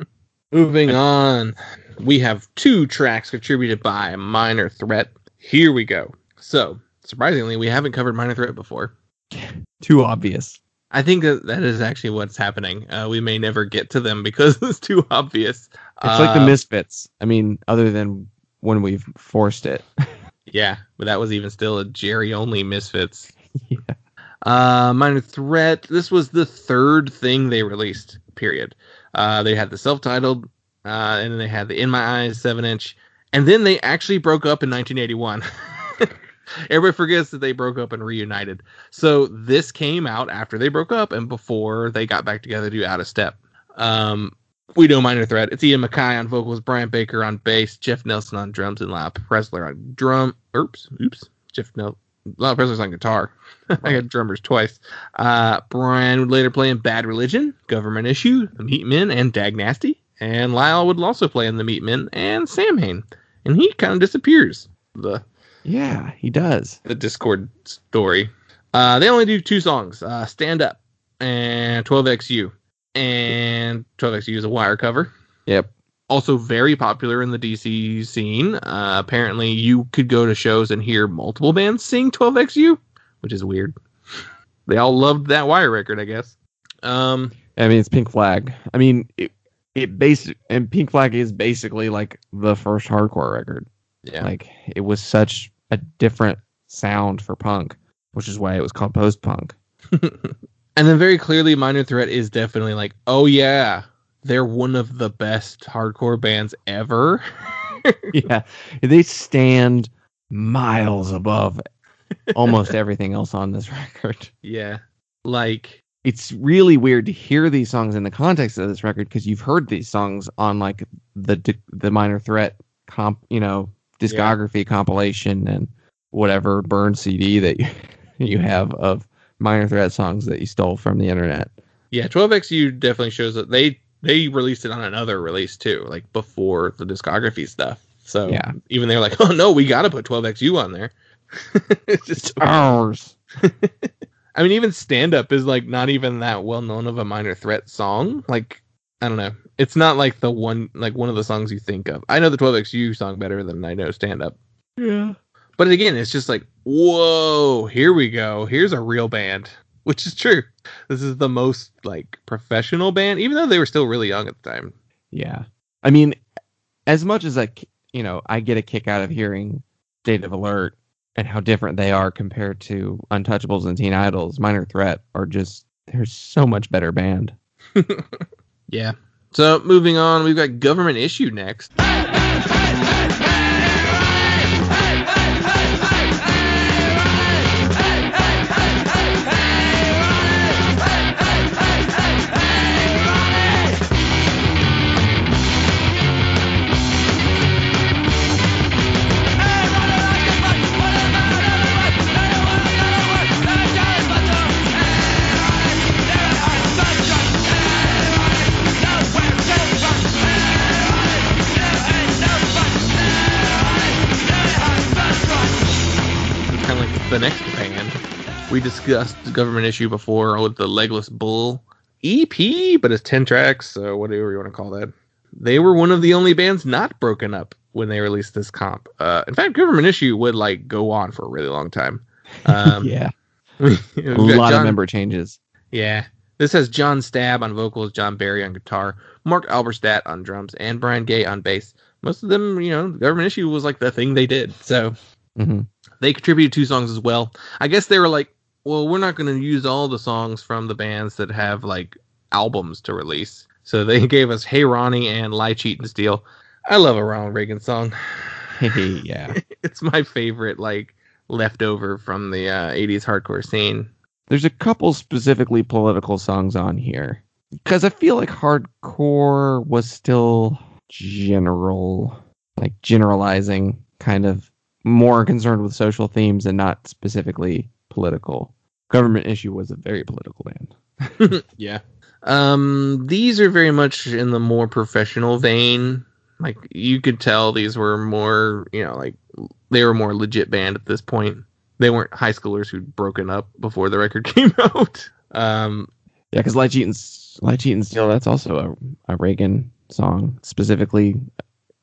Moving on, we have two tracks contributed by Minor Threat. Here we go. So, surprisingly, we haven't covered Minor Threat before. Too obvious. I think that that is actually what's happening. Uh, we may never get to them because it's too obvious. It's like the Uh, Misfits. I mean, other than when we've forced it. Yeah, but that was even still a Jerry only Misfits. Yeah. Uh, Minor Threat. This was the third thing they released. Period. Uh, they had the self-titled, uh, and then they had the In My Eyes seven inch, and then they actually broke up in 1981. Everybody forgets that they broke up and reunited. So this came out after they broke up and before they got back together to do Out of Step. Um, we know Minor Threat. It's Ian MacKaye on vocals, Brian Baker on bass, Jeff Nelson on drums, and Lyle Preslar on drum. Oops, oops. Jeff Nelson. Lyle Preslar's on guitar. I got drummers twice. Uh, Brian would later play in Bad Religion, Government Issue, The Meatmen, and Dag Nasty. And Lyle would also play in The Meatmen and Samhain. And he kind of disappears. The Yeah, he does. the Dischord story. Uh, they only do two songs, uh, "Stand Up" and "12xu," and "12xu" is a wire cover. Yep. Also very popular in the DC scene. Uh, apparently, you could go to shows and hear multiple bands sing "12xu," which is weird. they all loved that wire record, I guess. Um, I mean, it's Pink Flag. I mean, it, it basic and Pink Flag is basically like the first hardcore record. Yeah, Like it was such a different sound for punk, which is why it was called post punk. and then very clearly, Minor Threat is definitely like, oh yeah, they're one of the best hardcore bands ever. yeah, they stand miles above almost everything else on this record. yeah, like It's really weird to hear these songs in the context of this record because you've heard these songs on like the the Minor Threat comp, you know, discography compilation and whatever burn CD that you, you have of Minor Threat songs that you stole from the internet. Yeah, 12xu definitely shows that they they released it on another release too, like before the discography stuff. So Yeah. even they're like, oh no, we got to put 12xu on there. it's just Ours. I mean, even stand up is like not even that well known of a minor threat song. Like, I don't know. It's not like the one like one of the songs you think of. I know the 12XU song better than I know stand up. Yeah. But again, it's just like, whoa, here we go. Here's a real band, which is true. This is the most like professional band, even though they were still really young at the time. Yeah. I mean, as much as I, you know, I get a kick out of hearing State of Alert and how different they are compared to Untouchables and Teen Idles, Minor Threat are just, they're so much better band. Yeah. So moving on, we've got government issue next. The next band. We discussed the government issue before with the Legless Bull EP, but it's 10 tracks, so whatever you want to call that. They were one of the only bands not broken up when they released this comp. Uh, in fact, government issue would like go on for a really long time. Um, yeah. A lot of member changes. Yeah. This has John Stabb on vocals, John Barry on guitar, Marc Alberstadt on drums, and Brian Gay on bass. Most of them, you know, government issue was like the thing they did. So hmm they contributed two songs as well. I guess they were like, well, we're not going to use all the songs from the bands that have like albums to release. So they gave us Hey Ronnie and Lie, Cheat, and Steal. I love a Ronald Reagan song. yeah. It's my favorite, like, leftover from the uh, 80s hardcore scene. There's a couple specifically political songs on here because I feel like hardcore was still general, like generalizing, kind of more concerned with social themes and not specifically political. Government issue was a very political band. yeah. Um, these are very much in the more professional vein. Like you could tell these were more, you know, like they were more legit band at this point. They weren't high schoolers who'd broken up before the record came out. Um, Yeah, because Light Cheat and S- Light Cheat and Steal that's also a, a Reagan song, specifically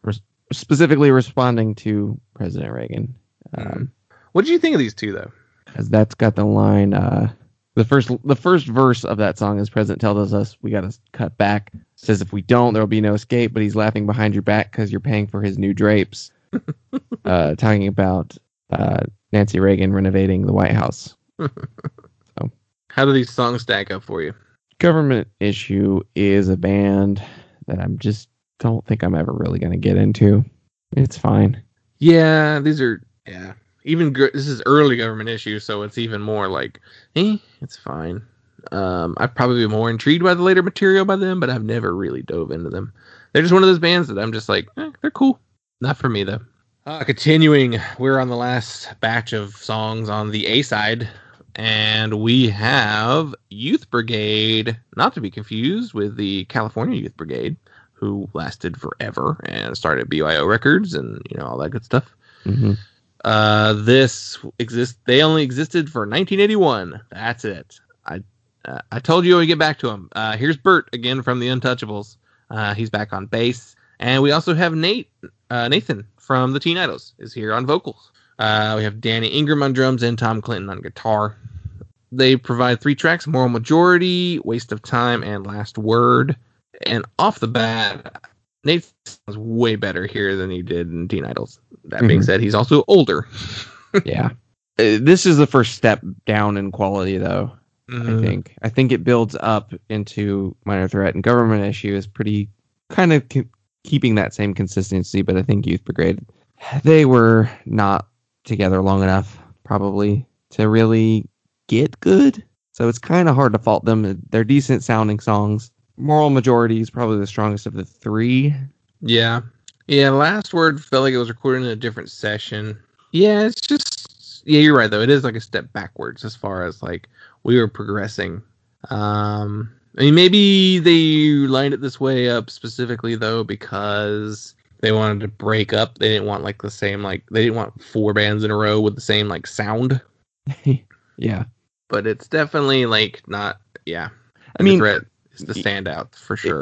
res- specifically responding to President Reagan. Um, what did you think of these two though? because that's got the line uh the first the first verse of that song is president tells us we got to cut back says if we don't there'll be no escape but he's laughing behind your back because you're paying for his new drapes uh talking about uh nancy reagan renovating the white house so, How do these songs stack up for you? government issue is a band that i'm just don't think i'm ever really going to get into it's fine Yeah, these are yeah. Even gr- this is early government issue, so it's even more like, eh, it's fine. Um, I'd probably be more intrigued by the later material by them, but I've never really dove into them. They're just one of those bands that I'm just like, eh, they're cool. Not for me though. Uh, continuing, we're on the last batch of songs on the A side, and we have Youth Brigade, not to be confused with the California Youth Brigade, who lasted forever and started BYO Records and you know all that good stuff. hmm Uh, this exist. They only existed for 1981. That's it. I uh, I told you I would get back to him. Uh, here's Bert again from the Untouchables. Uh, he's back on bass, and we also have Nate uh, Nathan from the Teen Idles is here on vocals. Uh, we have Danny Ingram on drums and Tom Clinton on guitar. They provide three tracks: Moral Majority, Waste of Time, and Last Word. And off the bat, Nate sounds way better here than he did in Teen Idles. That being Mhm. said, he's also older. yeah Uh, this is the first step down in quality though Mm-hmm. I think. I think it builds up into minor threat and government issue is pretty kind of ke- keeping that same consistency, but I think Youth Brigade they were not together long enough probably to really get good. So it's kind of hard to fault them. They're decent sounding songs. Moral Majority is probably the strongest of the three. Yeah. Yeah, last word felt like it was recorded in a different session. Yeah, it's just yeah, you're right though. It is like a step backwards as far as like we were progressing. Um I mean maybe they lined it this way up specifically though because they wanted to break up. They didn't want like the same like they didn't want four bands in a row with the same like sound. yeah. But it's definitely like not yeah. I mean, is the standout for sure.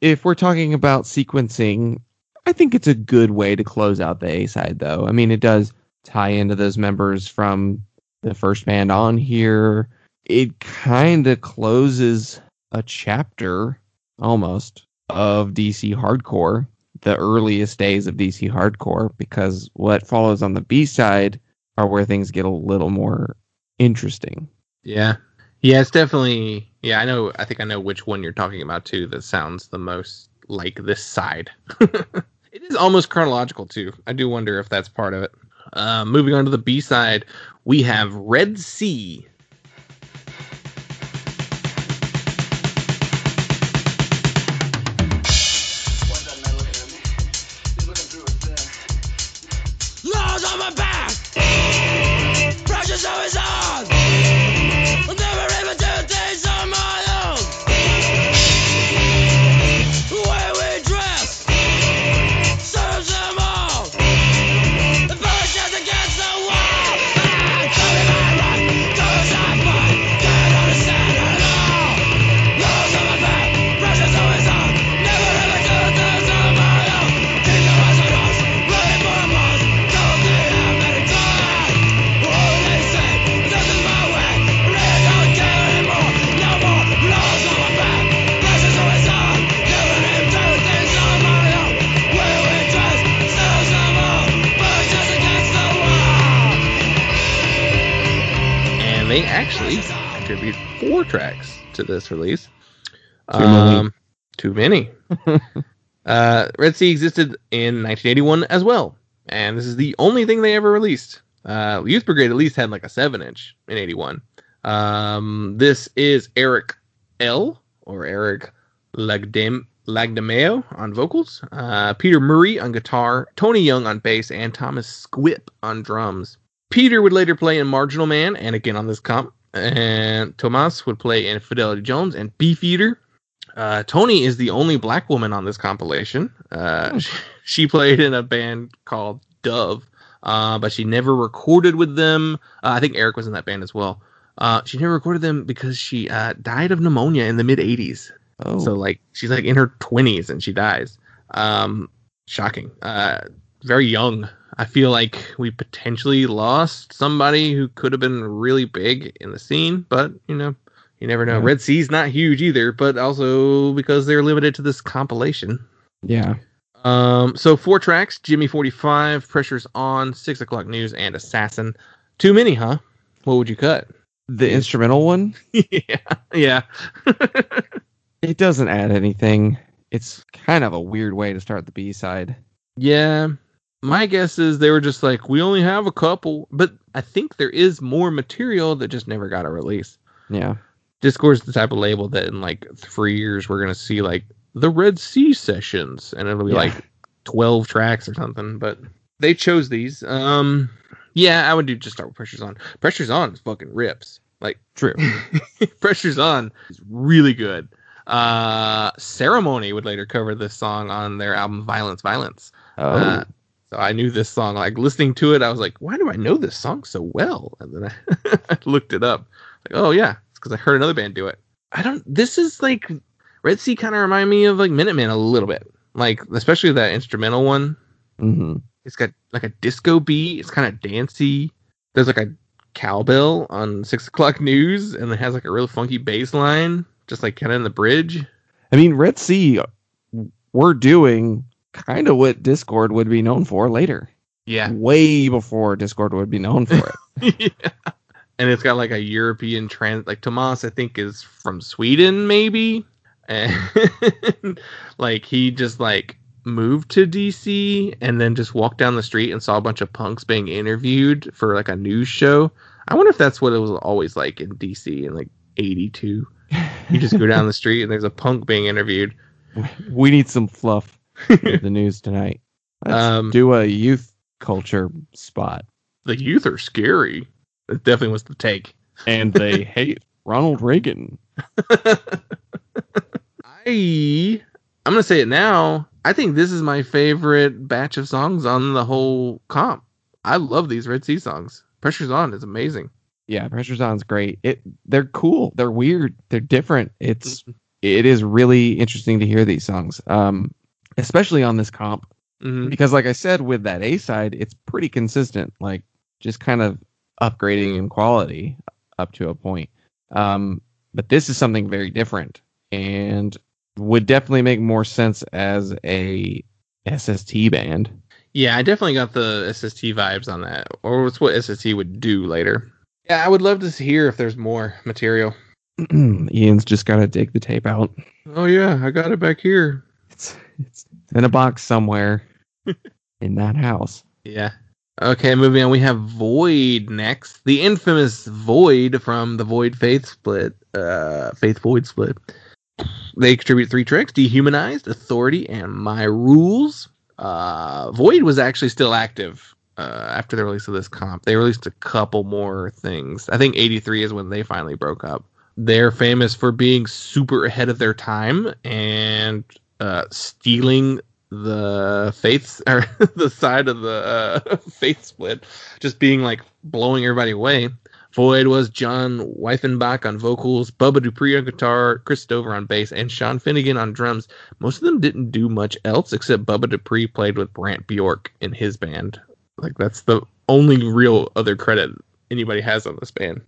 if we're talking about sequencing, I think it's a good way to close out the A side, though. I mean, it does tie into those members from the first band on here. It kind of closes a chapter almost of DC hardcore, the earliest days of DC hardcore, because what follows on the B side are where things get a little more interesting. Yeah. Yeah, it's definitely yeah, I know I think I know which one you're talking about too that sounds the most like this side. it is almost chronological too. I do wonder if that's part of it. Uh, moving on to the B side, we have Red Sea. Tracks to this release. Too many. Um, too many. uh, Red C existed in 1981 as well, and this is the only thing they ever released. Uh, Youth Brigade at least had like a seven inch in '81. Um, this is Eric L or Eric Lagdam- Lagdameo on vocals, uh, Peter Murray on guitar, Toni Young on bass, and Tomas Squip on drums. Peter would later play in Marginal Man and again on this comp. And Tomas would play in Fidelity Jones and Beefeater. Uh, Toni is the only black woman on this compilation. Uh, she, she played in a band called Dove, uh, but she never recorded with them. Uh, I think Eric was in that band as well. Uh, she never recorded them because she uh, died of pneumonia in the mid 80s. Oh, So like she's like in her twenties and she dies. Um, shocking. Uh, very young. I feel like we potentially lost somebody who could have been really big in the scene, but you know, you never know. Yeah. Red C's not huge either, but also because they're limited to this compilation. yeah. Um, so four tracks: Jimmy Forty Five, Pressure's On, Six O'clock News, and Assassin. Too many, huh? What would you cut? The instrumental one, yeah, yeah. it doesn't add anything. It's kind of a weird way to start the B side. Yeah. My guess is they were just like, we only have a couple, but I think there is more material that just never got a release. Yeah. Dischord's the type of label that in like three years we're gonna see like the Red C sessions, and it'll be Yeah. like twelve tracks or something. But they chose these. Um, yeah, I would do just start with Pressure's On. Pressure's On is fucking rips. Like True. Pressure's On is really good. Uh, Ceremony would later cover this song on their album Violence, Violence. Oh, Uh, so I knew this song. Like listening to it, I was like, "Why do I know this song so well?" And then I, I looked it up. Like, oh yeah, it's because I heard another band do it. I don't. This is like Red C kind of remind me of like Minutemen a little bit. Like especially that instrumental one. hmm It's got like a disco beat. It's kind of dancey. There's like a cowbell on Six O'clock News, and it has like a real funky bass line, just like kind of in the bridge. I mean, Red Sea, we're doing kind of what Dischord would be known for later. Yeah. Way before Dischord would be known for it. yeah. And it's got like a European trans like Tomas I think is from Sweden maybe. And like he just like moved to DC and then just walked down the street and saw a bunch of punks being interviewed for like a news show. I wonder if that's what it was always like in DC in like 82. You just go down the street and there's a punk being interviewed. we need some fluff the news tonight. Let's Um, do a youth culture spot. The youth are scary. That definitely was the take. And they hate Ronald Reagan. I I'm gonna say it now. I think this is my favorite batch of songs on the whole comp. I love these Red C songs. Pressure's on is amazing. Yeah, Pressure's On's great. It they're cool. They're weird. They're different. It's it is really interesting to hear these songs. Um especially on this comp hmm because like I said with that A side, it's pretty consistent. Like just kind of upgrading in quality up to a point. Um but this is something very different and would definitely make more sense as a SST band. Yeah, I definitely got the SST vibes on that, or it's what SST would do later. Yeah, I would love to hear if there's more material. Ian's just got to dig the tape out. Oh yeah, I got it back here. It's, in a box somewhere in that house. Yeah. Okay, moving on. We have Void next. The infamous Void from the Void Faith split. Uh, Faith Void split. They contribute three tricks: Dehumanized, Authority, and My Rules. Uh, Void was actually still active uh, after the release of this comp. They released a couple more things. I think '83 is when they finally broke up. They're famous for being super ahead of their time and uh, stealing the faith or the side of the uh, faith split, just being like blowing everybody away. Void was John Weiffenbach on vocals, Bubba Dupree on guitar, Chris Stover on bass, and Sean Finnegan on drums. Most of them didn't do much else except Bubba Dupree played with Brant Bjork in his band. Like that's the only real other credit anybody has on this band.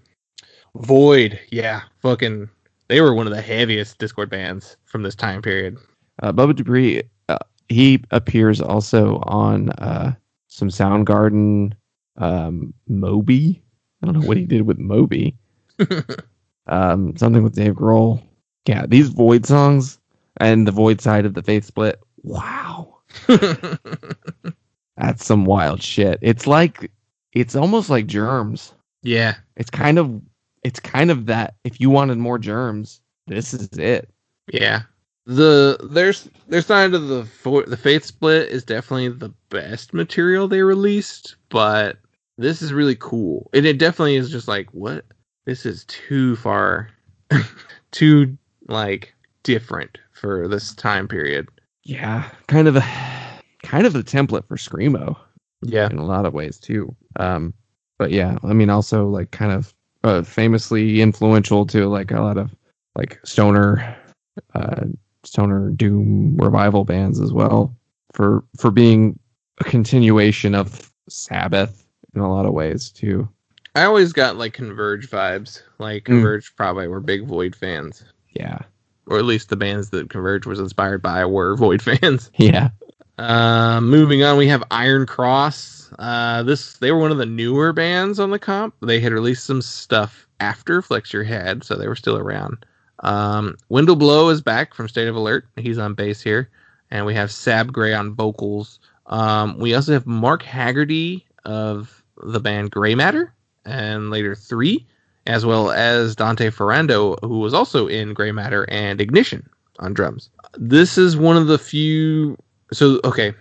Void, yeah, fucking, they were one of the heaviest Dischord bands from this time period. Uh, Bubba Dupree, uh, he appears also on uh, some Soundgarden um, Moby. I don't know what he did with Moby. um, something with Dave Grohl. Yeah, these Void songs and the Void side of the Faith split. Wow, that's some wild shit. It's like it's almost like Germs. yeah, It's kind of it's kind of that. If you wanted more Germs, this is it. Yeah. The there's their side of the for, the faith split is definitely the best material they released, but this is really cool. And it definitely is just like what this is too far too like different for this time period. Yeah, kind of a kind of the template for screamo Yeah. in a lot of ways too. Um, but yeah, I mean, also like kind of uh, famously influential to like a lot of like stoner, uh, stoner doom revival bands as well for for being a continuation of Sabbath in a lot of ways too. I always got like Converge vibes. Like Mm. Converge probably were big Void fans. Yeah, Or at least the bands that Converge was inspired by were Void fans. yeah, Uh, moving on, we have Iron Cross. Uh, this they were one of the newer bands on the comp. They had released some stuff after Flex Your Head, so they were still around. Um, Wendel Blow is back from State of Alert. He's on bass here, and we have Sab Grey on vocals. Um, we also have Mark Haggerty of the band Gray Matter, and later Three, as well as Dante Ferrando, who was also in Gray Matter and Ignition on drums. This is one of the few so okay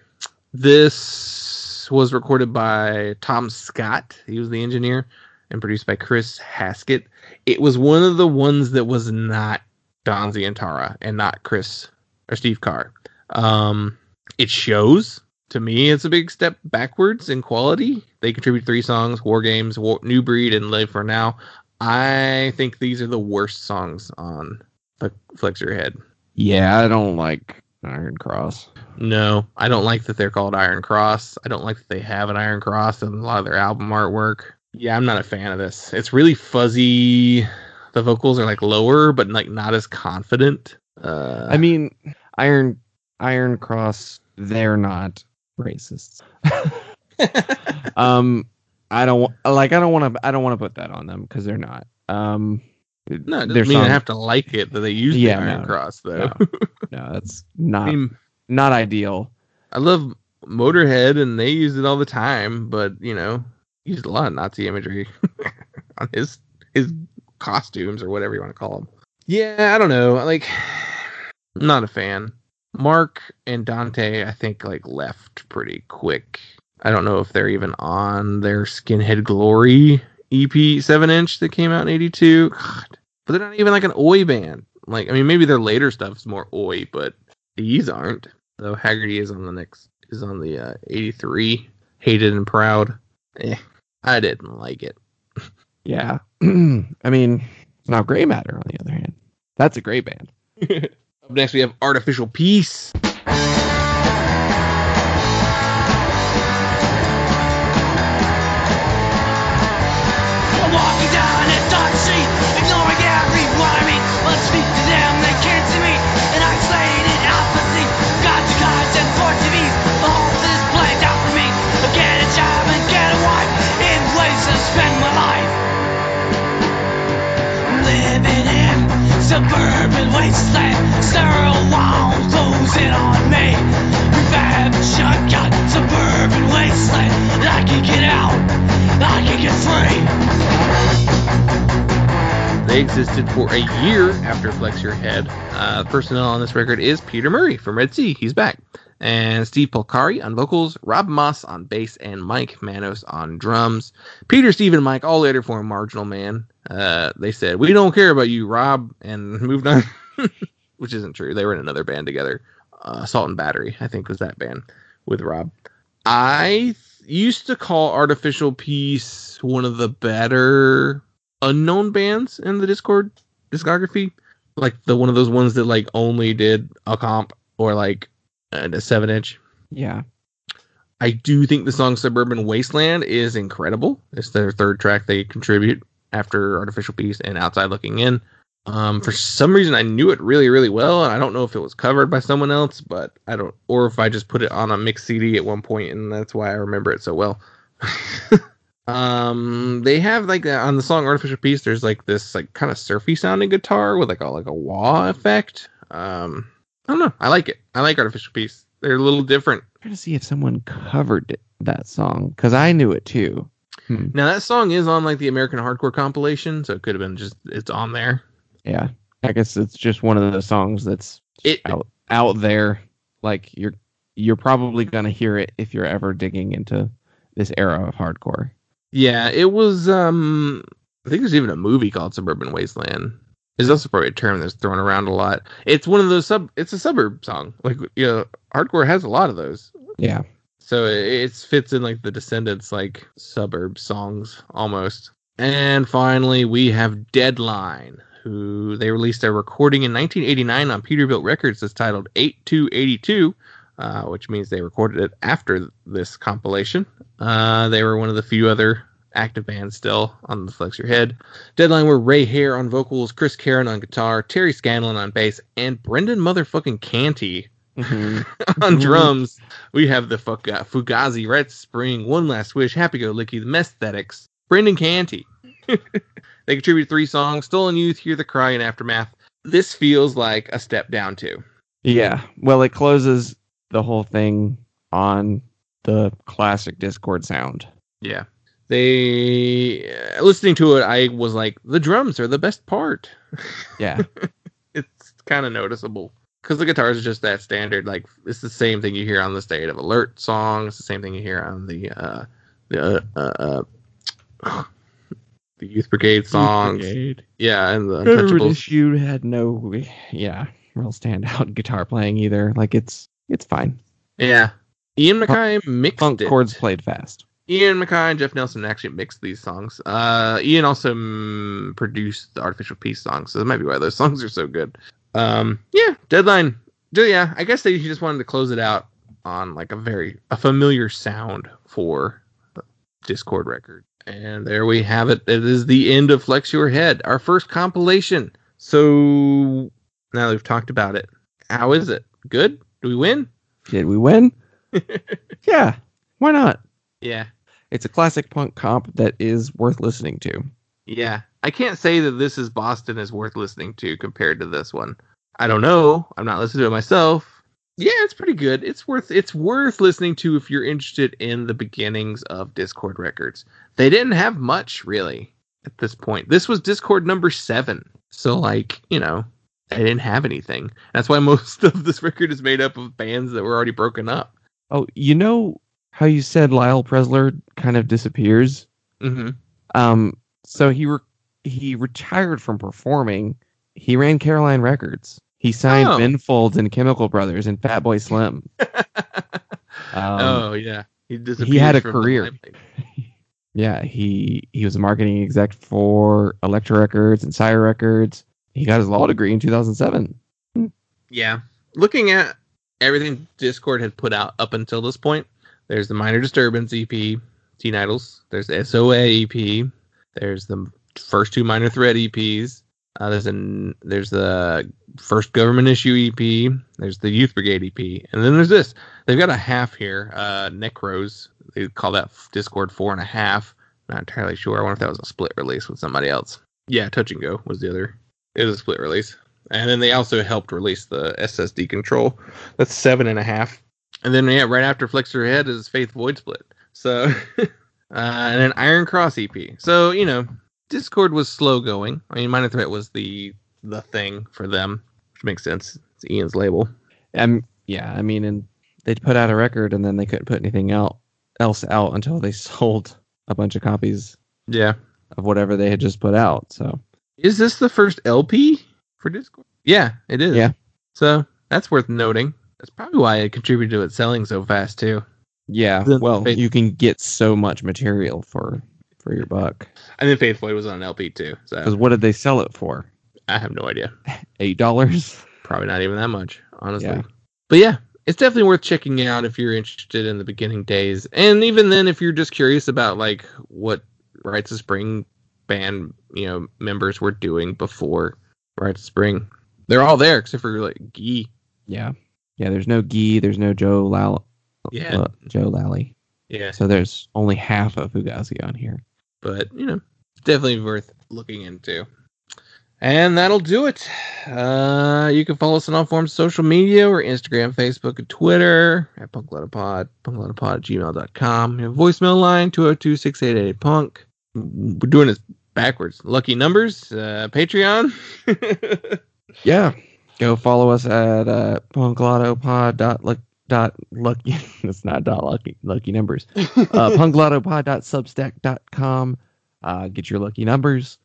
this was recorded by tom scott he was the engineer and produced by chris haskett it was one of the ones that was not don zientara and not chris or steve carr um it shows to me it's a big step backwards in quality they contribute three songs war games war, new breed and live for now i think these are the worst songs on Fle- flex your head yeah. I don't like Iron Cross. no, I don't like that they're called Iron Cross. I don't like that they have an Iron Cross in a lot of their album artwork. Yeah, I'm not a fan of this. It's really fuzzy. The vocals are like lower, but like not as confident. Uh, I mean, Iron Iron Cross, they're not racists. um, I don't like. I don't want to. I don't want to put that on them because they're not. Um, no, it doesn't mean I have to like it that they use Yeah, the Iron no, Cross though. no. no, that's not I mean, not ideal. I love Motorhead and they use it all the time, but you know, used a lot of Nazi imagery on his his costumes or whatever you want to call them. Yeah, I don't know. Like, not a fan. Mark and Dante, I think, like left pretty quick. I don't know if they're even on their Skinhead Glory EP seven inch that came out in '82. God, but they're not even like an Oi band. Like, I mean, maybe their later stuff's more Oi, but these aren't. though Haggerty is on the next is on the uh, 83. Hated and proud. Eh, I didn't like it. Yeah. I mean, now Gray Matter, on the other hand, that's a great band. Up next, we have Artificial Peace. Walking down a dark street, ignoring everyone I meet. Let's speak Living in suburban wasteland, closing on me. Shotgun, suburban wasteland. I can get out, I can get free. They existed for a year after Flex Your Head. Uh, personnel on this record is Peter Murray from Red C. He's back. And Steve Polcari on vocals, Rob Moss on bass, and Mike Manos on drums. Peter, Steve, and Mike all later formed Marginal Man. Uh, they said, We don't care about you, Rob, and moved on. Which isn't true. They were in another band together. Uh, Salt and Battery, I think, was that band with Rob. I used to call Artificial Peace one of the better unknown bands in the Dischord discography, like the one of those ones that like only did a comp or like a seven inch. Yeah. I do think the song Suburban Wasteland is incredible. It's their third track they contribute after Artificial Peace and Outside Looking In. Um, for some reason, I knew it really, really well, and I don't know if it was covered by someone else, but I don't, or if I just put it on a mix CD at one point, and that's why I remember it so well. um, they have like uh, on the song Artificial Peace, there's like this like kind of surfy sounding guitar with like a like a wah effect. Um, I don't know. I like it. I like Artificial Peace. They're a little different. I'm trying to see if someone covered it, that song because I knew it too. Hmm. Now that song is on like the American Hardcore compilation, so it could have been just it's on there. Yeah, I guess it's just one of those songs that's It out out there. Like you're you're probably gonna hear it if you're ever digging into this era of hardcore. yeah, it was um I think there's even a movie called Suburban Wasteland. Is also probably a term that's thrown around a lot. It's one of those sub it's a suburb song. Like you know, hardcore has a lot of those. Yeah, So it, it fits in like the Descendents like suburb songs almost. And finally, we have Deadline, who they released a recording in 1989 on Peterbilt Records that's titled 8282, uh, which means they recorded it after this compilation. Uh, they were one of the few other active band still on the Flex Your Head. Deadline were Ray Hare on vocals, Chris Karen on guitar, Terry Scanlon on bass, and Brendan motherfucking Canty Mhm. on Mhm. drums, we have the fuck uh, Fugazi, Red Spring, One Last Wish, Happy Go Licky, The Messthetics, Brendan Canty. they contribute three songs: Stolen Youth, Hear the Cry, and Aftermath. This feels like a step down too. yeah. Well, it closes the whole thing on the classic Dischord sound. Yeah. They uh, listening to it, I was like, the drums are the best part. Yeah, it's kind of noticeable because the guitars are just that standard. Like it's the same thing you hear on the State of Alert song. It's the same thing you hear on the uh, the uh, uh, the Youth Brigade songs. Brigade. Yeah, and the Untouchables. you had no yeah real standout guitar playing either. Like it's it's fine. Yeah, Ian MacKaye mixed it. chords played fast. Ian MacKaye and Jeff Nelson actually mixed these songs. Uh, Ian also mm, produced the Artificial Peace songs, so that might be why those songs are so good. Um, yeah, Deadline. Yeah, I guess they just wanted to close it out on like a very a familiar sound for the Dischord record. And there we have it. It is the end of Flex Your Head, our first compilation. So now that we've talked about it, how is it? Good? Do we win? Did we win? yeah. Why not? Yeah. It's a classic punk comp that is worth listening to. Yeah, I can't say that this is Boston is worth listening to compared to this one. I don't know. I'm not listening to it myself. Yeah, it's pretty good. It's worth it's worth listening to if you're interested in the beginnings of Dischord records. They didn't have much really at this point. This was Dischord number 7. So like, you know, they didn't have anything. That's why most of this record is made up of bands that were already broken up. Oh, you know how you said Lyle Preslar kind of disappears? Mhm. Um, so he re- he retired from performing. He ran Caroline Records. He signed Oh. Ben Folds and Chemical Brothers and Fatboy Slim. Um, oh yeah, he he had a disappeared career. Yeah, he he was a marketing exec for Elektra Records and Sire Records. He got his law degree in 2007. Yeah, looking at everything Discord had put out up until this point, there's the Minor Disturbance EP, Teen Idles. There's the SOA EP. There's the first two Minor Threat EPs. Uh, there's an there's the first government issue EP. There's the Youth Brigade EP, and then there's this. They've got a half here. Uh, Necros. They call that Dischord four and a half. Not entirely sure. I wonder if that was a split release with somebody else. Yeah, Touch and Go was the other. It was a split release. And then they also helped release the SSD control. That's seven and a half. And then yeah, right after Flex Your Head is Faith Void Split. So uh, and an Iron Cross EP. So, you know, Dischord was slow going. I mean Minor Threat was the the thing for them, which makes sense. It's Ian's label. Um, yeah, I mean, and they put out a record and then they couldn't put anything out else out until they sold a bunch of copies Yeah. of whatever they had just put out. So Is this the first LP for Dischord? Yeah, it is. Yeah. So that's worth noting. That's probably why it contributed to it selling so fast too. yeah, Then well, Faith- you can get so much material for for your buck. And then Faith Void was on an LP too. Because So what did they sell it for? I have no idea. Eight dollars. Probably not even that much, honestly. Yeah. But yeah, it's definitely worth checking out if you're interested in the beginning days. And even then if you're just curious about like what Rites of Spring band, you know, members were doing before Rites of Spring. They're all there except for like Gee. Yeah, yeah. There's no Gee. There's no Joe Lal. Yeah. uh, Joe Lally. Yeah. So there's only half of Fugazi on here. but you know, definitely worth looking into. And that'll do it. Uh, you can follow us on all forms of social media. We're Instagram, Facebook, and Twitter at punkloudapod, punkloudapod at gmail.com. We have voicemail line, 202-688-punk. We're doing this backwards. Lucky numbers, uh, Patreon. Yeah. Go follow us at uh, punklautopod dot luck dot lucky. It's not dot lucky lucky numbers. Uh, punklautopod dot substack dot com. Uh, get your lucky numbers.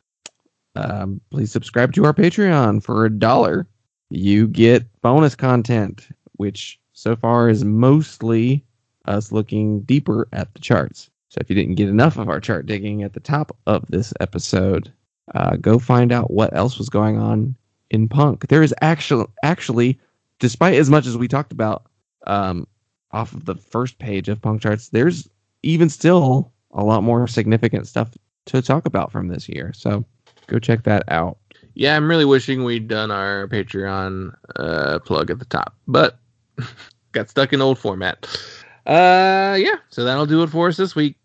Um, please subscribe to our Patreon for a dollar. You get bonus content, which so far is mostly us looking deeper at the charts. So if you didn't get enough of our chart digging at the top of this episode, uh, go find out what else was going on in punk. There is actually actually, despite as much as we talked about um, off of the first page of punk charts, there's even still a lot more significant stuff to talk about from this year. So go check that out. yeah, I'm really wishing we'd done our Patreon uh, plug at the top, but got stuck in old format. Uh, yeah, so that'll do it for us this week.